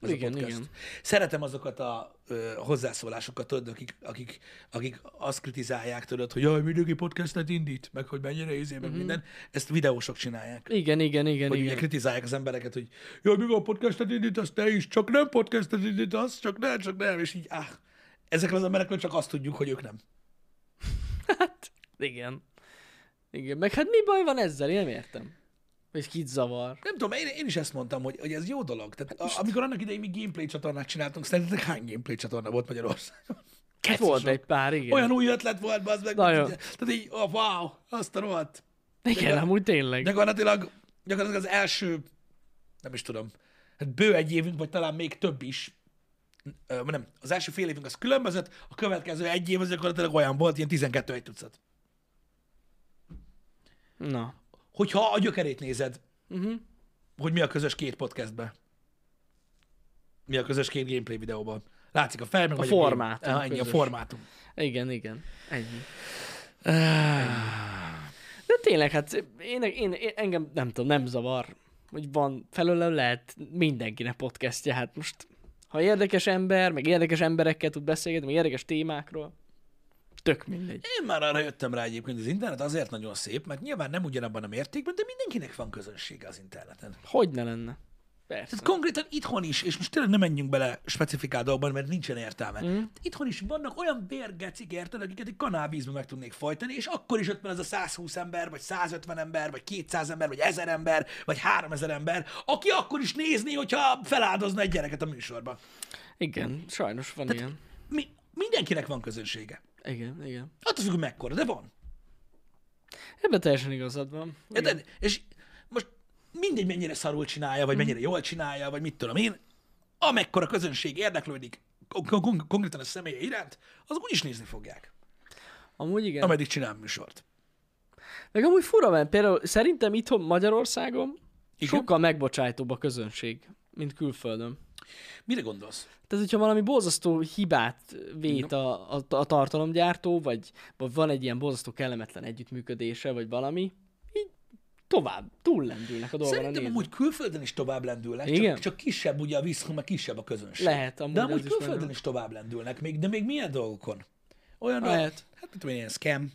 ez Igen, a podcast. igen. Szeretem azokat a ö, hozzászólásokat, tudod, akik, akik, akik azt kritizálják, tudod, hogy jaj, mindenki podcastet indít, meg hogy mennyire izé, meg minden. Ezt videósok csinálják. Igen, igen, igen, Hogy ugye igen. kritizálják az embereket, hogy jaj, mi van podcastet indítasz, te is, csak nem podcastet indítasz, csak nem, csak nem, és így, áh, ezekről az emberekről csak azt tudjuk, hogy ők nem. Igen. Igen, meg hát mi baj van ezzel? Én nem értem. Vagy kit zavar. Nem tudom, én, én is ezt mondtam, hogy, hogy ez jó dolog. Tehát a, amikor annak idején mi gameplay csatornát csináltunk, szerintetek hány gameplay csatorna volt Magyarországon? Hát volt egy pár, igen. Olyan új ötlet volt, az meg. Nagyon. Tehát így, oh, wow, azt a rohadt. Igen, amúgy tényleg. Gyakorlatilag, gyakorlatilag az első, nem is tudom, hát bő egy évünk, vagy talán még több is, ö, nem, az első fél évünk az különbözött, a következő egy év az gyakorlatilag olyan volt, ilyen 12 egy tucat. Na. Hogyha a gyökerét nézed, Uh-huh. hogy mi a közös két podcastben. Mi a közös két gameplay videóban. Látszik a fel, meg A vagy formátum game. Ah, ennyi a formátum. Igen, igen. Ennyi. De tényleg, hát én, én, én, engem nem tudom, nem zavar, hogy van, felőle lehet mindenkinek podcastja, hát most ha érdekes ember, meg érdekes emberekkel tud beszélgetni, meg érdekes témákról, tök mindegy. Én már arra jöttem rá egyébként, az internet azért nagyon szép, mert nyilván nem ugyanabban a mértékben, de mindenkinek van közönsége az interneten. Hogy ne lenne? Persze. Tehát konkrétan itthon is, és most tényleg nem menjünk bele specifikál dolgokban, mert nincsen értelme. Mm. Itthon is vannak olyan bérgecik, érted, akiket egy kanálvízbe meg tudnék folytani, és akkor is ott van az a 120 ember, vagy 150 ember, vagy 200 ember, vagy 1000 ember, vagy 3000 ember, aki akkor is nézni, hogyha feláldozna egy gyereket a műsorba. Igen, sajnos van Tehát... ilyen. Mi, mindenkinek van közönsége. Igen, igen. Attól függ, mekkora, de van. Ebben teljesen igazad van. Igen. Érted? És most mindegy, mennyire szarul csinálja, vagy mennyire jól csinálja, vagy mit tudom én, amekkora közönség érdeklődik kon- kon- konkrétan a személye iránt, az úgyis nézni fogják, Amúgy igen. ameddig csinál műsort. Meg amúgy fura, mert például szerintem itthon Magyarországon igen? sokkal megbocsájtóbb a közönség, mint külföldön. Mire gondolsz? Tehát, hogyha valami borzasztó hibát vét a, a, a tartalomgyártó, vagy, vagy van egy ilyen borzasztó kellemetlen együttműködése, vagy valami, így tovább, túllendülnek a dolgon a Szerintem nézők. amúgy külföldön is tovább lendülnek, Igen? csak, csak kisebb ugye a visszhang, meg kisebb a közönség. Lehet, amúgy de amúgy is külföldön benne. is tovább lendülnek, még, de még milyen dolgokon? Olyan, Lehet. hát mit tudom én, ilyen scam,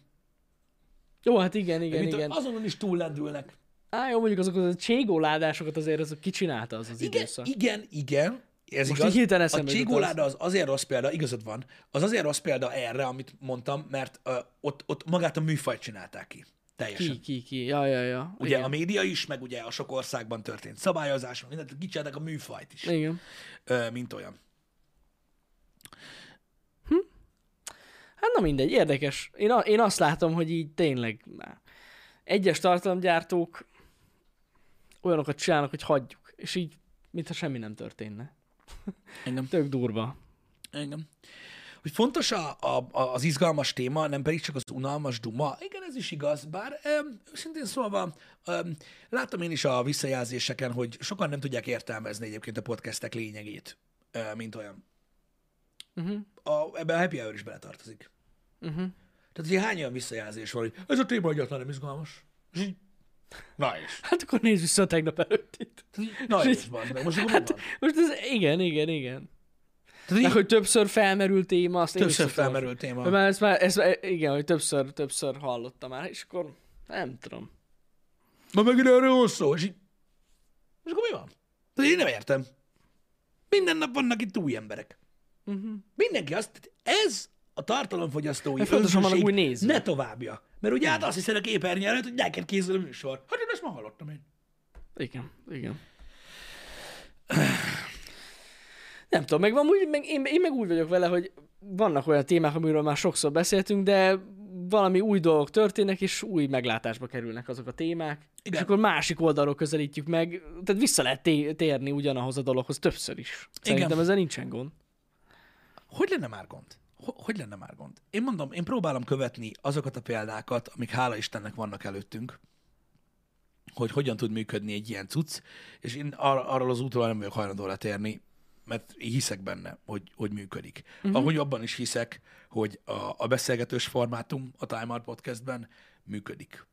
Jó, hát igen, igen, mit tudom, igen. azonon is túl lendülnek. Á, jó, mondjuk azokat a cségóládásokat azért azok kicsinálta az az Igen, időszak. igen, igen. Ez Most igaz. így a cségóláda az azért rossz példa, igazad van, az azért rossz példa erre, amit mondtam, mert uh, ott, ott magát a műfajt csinálták ki. Teljesen. Ki, ki, ki. Ja, ja, ja. Ugye igen. a média is, meg ugye a sok országban történt szabályozás, meg mindent, kicsinálták a műfajt is, Igen. ö, mint olyan. Hát na mindegy, érdekes. Én, a, én azt látom, hogy így tényleg egyes tartalomgyártók olyanokat csinálnak, hogy hagyjuk. És így, mintha semmi nem történne. Engem. Tök durva. Engem. Hogy fontos a, a, az izgalmas téma, nem pedig csak az unalmas duma. Igen, ez is igaz, bár öm, őszintén szólva öm, láttam én is a visszajelzéseken, hogy sokan nem tudják értelmezni egyébként a podcastek lényegét, ö, mint olyan. Uh-huh. A, ebben a happy hour is beletartozik. Uh-huh. Tehát ugye hány olyan visszajelzés van, hogy ez a téma egyáltalán nem izgalmas. És így, na és. Hát akkor nézd vissza a tegnap előttit. Na és, van, meg most akkor hát, van. Most ez, igen, igen, igen. Tehát így, hogy többször felmerült téma, azt többször felmerült téma. Már ezt már, ezt, igen, hogy többször, többször hallottam már, és akkor nem tudom. Ma megint erről van szó, és így, és akkor mi van? Tehát én nem értem. Minden nap vannak itt új emberek. Uh-huh. Mindenki azt, ez a tartalomfogyasztói Mert vannak önzőség új nézők. ne továbbja. Mert ugye hát azt hiszed a képernyőn előtt, hogy neked készül a műsor. Hát én ezt már hallottam én. Igen, igen. Nem tudom, meg van úgy, meg én, én meg úgy vagyok vele, hogy vannak olyan témák, amiről már sokszor beszéltünk, de valami új dolgok történnek, és új meglátásba kerülnek azok a témák. Igen. Igen. És akkor másik oldalról közelítjük meg, tehát vissza lehet té- térni ugyanahoz a dologhoz többször is. Szerintem Igen. ezzel nincsen gond. Hogy lenne már gond? Ho- Hogy lenne már gond? Én mondom, én próbálom követni azokat a példákat, amik hála Istennek vannak előttünk, hogy hogyan tud működni egy ilyen cucc, és én ar- arról az útról nem vagyok hajlandó letérni, mert hiszek benne, hogy, hogy működik. Uh-huh. Ahogy abban is hiszek, hogy a, a beszélgetős formátum a Time Out Podcastben működik.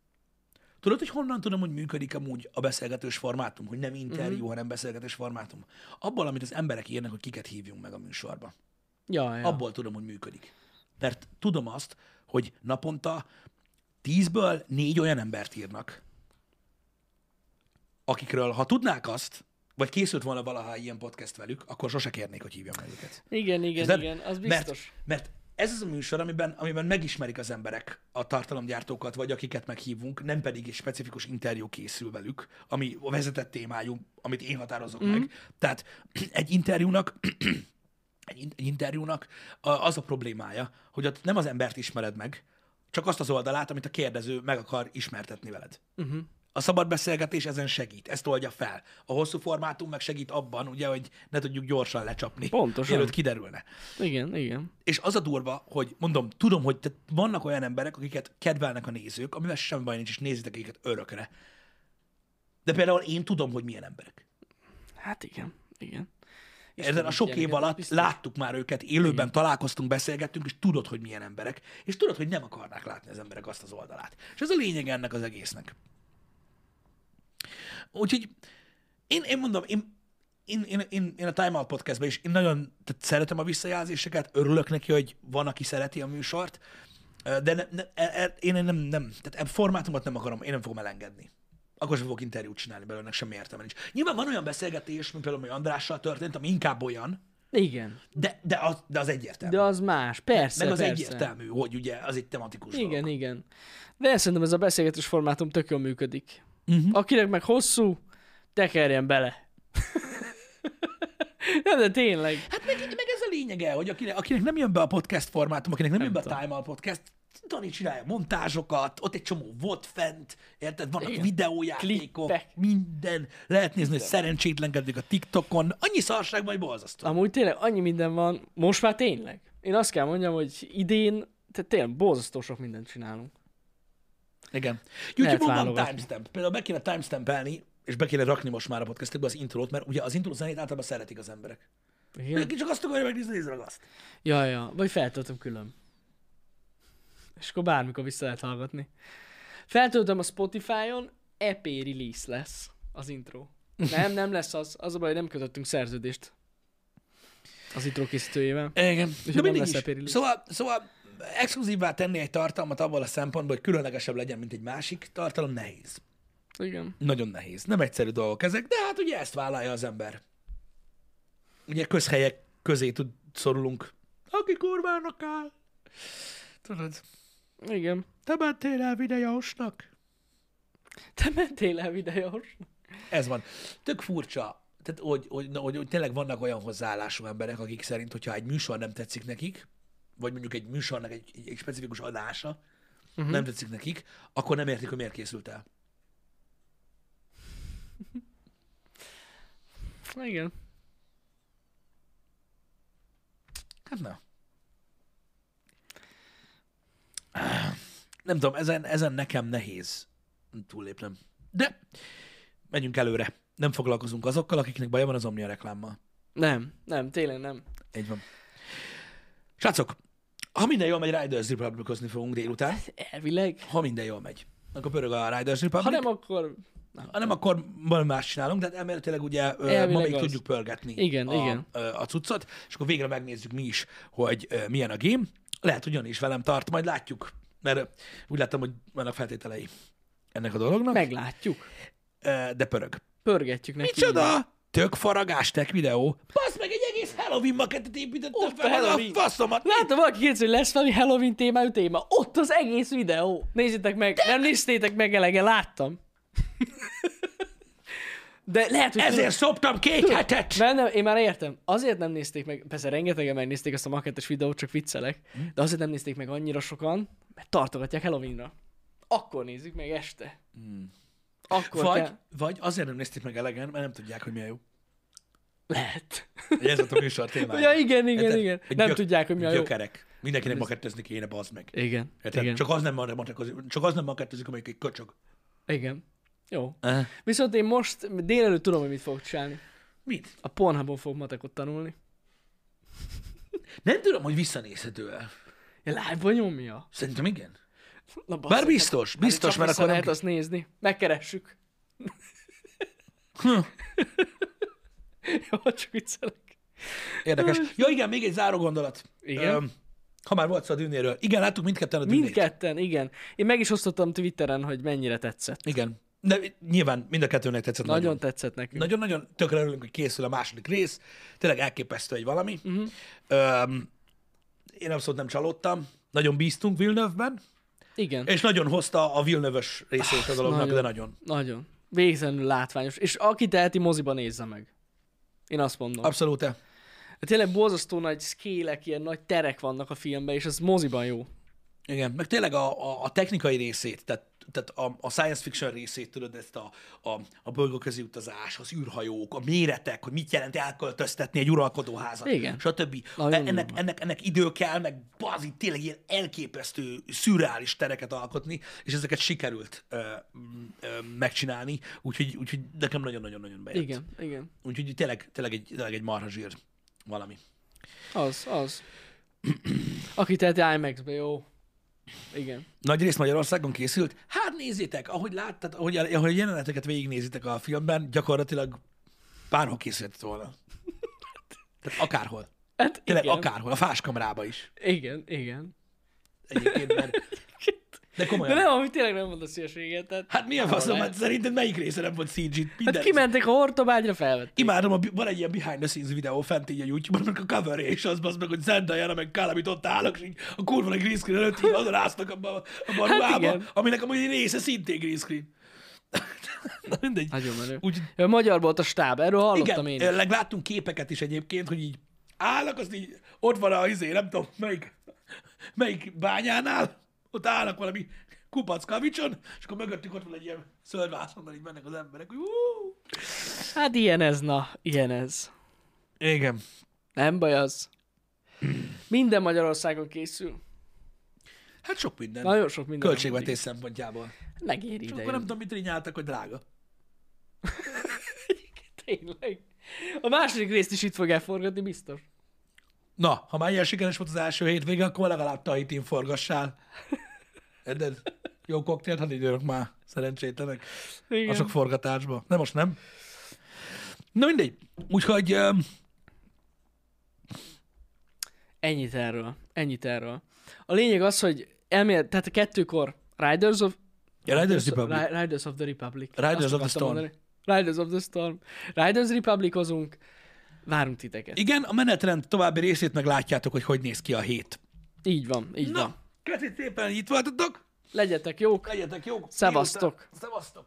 Tudod, hogy honnan tudom, hogy működik amúgy a beszélgetős formátum, hogy nem interjú, uh-huh. hanem beszélgetős formátum? Abból, amit az emberek írnak, hogy kiket hívjunk meg a műsorba. Ja, ja. Abból tudom, hogy működik. Mert tudom azt, hogy naponta tízből négy olyan embert írnak, akikről, ha tudnák azt, vagy készült volna valaha ilyen podcast velük, akkor sose kérnék, hogy hívjam meg őket. Igen, igen, Érted? igen, az Mert, biztos. mert ez az a műsor, amiben, amiben megismerik az emberek a tartalomgyártókat, vagy akiket meghívunk, nem pedig egy specifikus interjú készül velük, ami a vezetett témájú, amit én határozok mm. meg. Tehát egy interjúnak egy, in- egy interjúnak az a problémája, hogy ott nem az embert ismered meg, csak azt az oldalát, amit a kérdező meg akar ismertetni veled. Uh-huh. A szabad beszélgetés ezen segít, ezt oldja fel. A hosszú formátum meg segít abban, ugye, hogy ne tudjuk gyorsan lecsapni, Pontosan. mielőtt kiderülne. Igen, igen. És az a durva, hogy mondom, tudom, hogy tehát vannak olyan emberek, akiket kedvelnek a nézők, amivel semmi baj nincs, és nézitek őket örökre. De például én tudom, hogy milyen emberek. Hát igen, igen. Ezen a sok év alatt biztos. láttuk már őket, élőben találkoztunk, beszélgettünk, és tudod, hogy milyen emberek. És tudod, hogy nem akarnák látni az emberek azt az oldalát. És ez a lényeg ennek az egésznek. Úgyhogy én, én mondom, én, én, én, én, én a Time Out podcastben is én nagyon tehát szeretem a visszajelzéseket, örülök neki, hogy van, aki szereti a műsort, de ne, ne, e, e, én nem, nem, tehát e formátumot nem akarom, én nem fogom elengedni. Akkor sem fogok interjút csinálni belőle, semmi értelme nincs. Nyilván van olyan beszélgetés, mint például, hogy Andrással történt, ami inkább olyan, Igen. de, de, az, de az egyértelmű. De az más, persze, Meg az persze. egyértelmű, hogy ugye az egy tematikus Igen, dolog. igen. De szerintem ez a beszélgetős formátum tök jól működik. Uh-huh. Akinek meg hosszú, tekerjen bele. Nem, de tényleg. Hát meg, meg ez a lényege, hogy akinek, akinek nem jön be a podcast formátum, akinek nem, Nem jön be a. Time Out podcast, Dani csinálja montázsokat, ott egy csomó volt fent, érted? Vannak Igen. videójátékok, Klippek. minden. Lehet nézni, hogy szerencsétlenkedik a TikTokon. Annyi szarság vagy borzasztó. Amúgy tényleg annyi minden van, most már tényleg. Én azt kell mondjam, hogy idén, tehát tényleg borzasztó sok mindent csinálunk. Igen. YouTube-on van timestamp. Például be kéne timestampelni, és be kéne rakni most már a podcastekbe az intrót, mert ugye az intro zenét általában szeretik az emberek. Igen? Mindenki csak azt akarja megnézni, nézd meg azt. Ja, ja, vagy feltöltöm külön. És akkor bármikor vissza lehet hallgatni. Feltöltöm a Spotify-on, EP release lesz az intro. Nem, nem lesz az. Az a baj, hogy nem kötöttünk szerződést az intro készítőjével. Igen. nem De mindig lesz is. epirilis. Szóval, szóval exkluzívvá tenni egy tartalmat abból a szempontból, hogy különlegesebb legyen, mint egy másik tartalom, nehéz. Igen. Nagyon nehéz. Nem egyszerű dolgok ezek, de hát ugye ezt vállalja az ember. Ugye közhelyek közé tud szorulunk. Aki kurvának áll. Tudod, Igen. te mentél el videósnak. Te mentél el videós? Ez van. Tök furcsa, tehát, hogy, hogy, hogy, hogy tényleg vannak olyan hozzáállású emberek, akik szerint, hogyha egy műsor nem tetszik nekik, vagy mondjuk egy műsornak egy, egy, egy specifikus adása uh-huh. nem tetszik nekik, akkor nem értik, hogy miért készült el. Igen. Hát na. Nem tudom, ezen, ezen nekem nehéz túllépnem. De megyünk előre. Nem foglalkozunk azokkal, akiknek baja van az Omnia reklámmal. Nem, nem, tényleg nem. Így van. Srácok, ha minden jól megy, Riders Republicozni fogunk délután. Elvileg. Ha minden jól megy, akkor pörög a Riders Republic. Ha nem, akkor... Nem. ha nem akkor valami más csinálunk, de hát elméletileg ugye ö, ma Elvileg még az. tudjuk pörgetni Igen, a, igen. a cuccot, és akkor végre megnézzük mi is, hogy milyen a game. Lehet, hogy is velem tart, majd látjuk, mert úgy láttam, hogy vannak feltételei ennek a dolognak, Meglátjuk. De pörög. Pörgetjük neki. Micsoda? Tök faragás tech videó. Basz meg, egy egész Halloween makettet építettem Ott a fel, a Halloween. faszomat. Láttam, valaki kérdezi, hogy lesz valami Halloween témájú téma. Ott az egész videó. Nézzétek meg. Nem néztétek meg elege, láttam. De lehet, hogy... Ezért szoptam két hetet! Mert nem, én már értem. Azért nem nézték meg, persze rengetegen megnézték ezt a makettes videót, csak viccelek, Hm? de azért nem nézték meg annyira sokan, mert tartogatják Halloweenra. Akkor nézzük meg este. Akkor Vagy, kell... vagy azért nem nézték meg elegen, mert nem tudják, hogy milyen jó. Lehet. Ez a műsor témája. Ja, igen, igen, Érted? igen. Nem gyök- tudják, hogy mi a jó. Gyökerek. Mindenkinek makettezni kéne, bazd meg. Igen, Érted? igen, Csak az nem makettezik, csak az nem makettezik, amelyik egy köcsög. igen. Jó. Uh. Viszont én most délelőtt tudom, hogy mit fogok csinálni. Mit? A Pornhubon fogok matekot tanulni. Nem tudom, hogy visszanézhető-e. Ja, live-ban nyomja. Szerintem igen. Na, Bár basszus, biztos, hát- biztos, mert akkor nem... lehet azt nézni. Megkeressük. Hm. Jó, csak viccelek. Érdekes. Ja igen, még egy záró gondolat. Igen? Ha már volt szó a dűnéről. Igen, láttuk mindketten a dűnét. Mindketten, igen. Én meg is osztottam Twitteren, hogy mennyire tetszett. Igen. De nyilván mind a kettőnek tetszett Nagyon, nagyon. tetszett nekünk. Nagyon-nagyon tökre örülünk, hogy készül a második rész. Tényleg elképesztő egy valami. Uh-huh. Öm, én abszolút nem csalódtam. Nagyon bíztunk Villeneuve-ben, Igen, és nagyon hozta a Villeneuve-ös részét a dolognak, nagyon. de nagyon. nagyon. Végtelenül látványos. És aki teheti, moziba nézze meg. Én azt mondom. Abszolút. Tényleg borzasztó nagy szkélek, ilyen nagy terek vannak a filmben, és ez moziban jó. Igen, meg tényleg a, a, a technikai részét, tehát, tehát a, a science fiction részét, tudod, ezt a, a, a bolygóközi utazás, az űrhajók, a méretek, hogy mit jelent elköltöztetni egy uralkodóházat, Igen. stb. Nagyon E- ennek, ennek, ennek idő kell, meg bazi, tényleg ilyen elképesztő, szürreális tereket alkotni, és ezeket sikerült ö, ö, megcsinálni, úgyhogy, úgyhogy nekem nagyon-nagyon-nagyon bejött. Igen, igen. Úgyhogy tényleg, tényleg egy, tényleg egy marha zsír valami. Az, az. Aki teheti IMAX-be, jó. Igen. Nagy rész Magyarországon készült. Hát nézzétek, ahogy láttad, ahogy, ahogy jeleneteket végignézitek a filmben, gyakorlatilag bárhol készült volna. Tehát akárhol. Hát Tényleg igen. akárhol. A fáskamrába is. Igen, igen. Egyébként, mert... De De komolyan. nem, amit tényleg nem mondasz hülyeséget. Tehát, Hát milyen faszom, hát szerinted melyik része nem volt CG? Minden Hát kimentek a hortobágyra, felvették. Imádom, a, van egy ilyen behind the scenes videó fent így a YouTube-on, amikor a cover és az az meg, hogy Zendaya meg Calamit ott állnak, és így a kurva nagy green screen előtt így odaráztak abba, a Hát ruhába, igen. aminek amúgy egy része szintén green screen. Na mindegy. Nagyon menő. Úgy, Ja, magyar volt a stáb, erről hallottam igen, én is. láttunk képeket is egyébként, hogy így állnak, azt így, ott van a izé, nem tudom, melyik, melyik bányánál, ott állnak valami kupac kavicson, és akkor mögöttük ott van egy ilyen szörvászonnal, így mennek az emberek, hogy uh! Hát ilyen ez, na, ilyen ez. Igen. Nem baj az. Minden Magyarországon készül. Hát sok minden. Nagyon sok minden. Költségvetés szempontjából. Megéri És ide. akkor nem tudom, mit rinyáltak, hogy drága. Tényleg. A második részt is itt fogják forgatni, biztos. Na, ha már ilyen sikeres volt az első hétvége, akkor legalább Tahitin forgassál. Érted? Jó koktélt, hadd időrök már, szerencsétlenek. Igen. A sok forgatásba. De most nem. Na mindegy. Úgyhogy um, Ennyit erről. Ennyit erről. A lényeg az, hogy elmélet, tehát a kettőkor Riders of... Ja, Riders Republic. Ri- Riders of the Republic. Riders Azt of the Storm. mondani. Riders of the Storm. Riders Republicozunk. Várunk titeket. igen, a menetrend további részét meg látjátok, hogy hogy néz ki a hét. Így van, így van. Na, köszönjük szépen, hogy itt voltatok. Legyetek jók. Legyetek jók. Szevasztok. Szevasztok.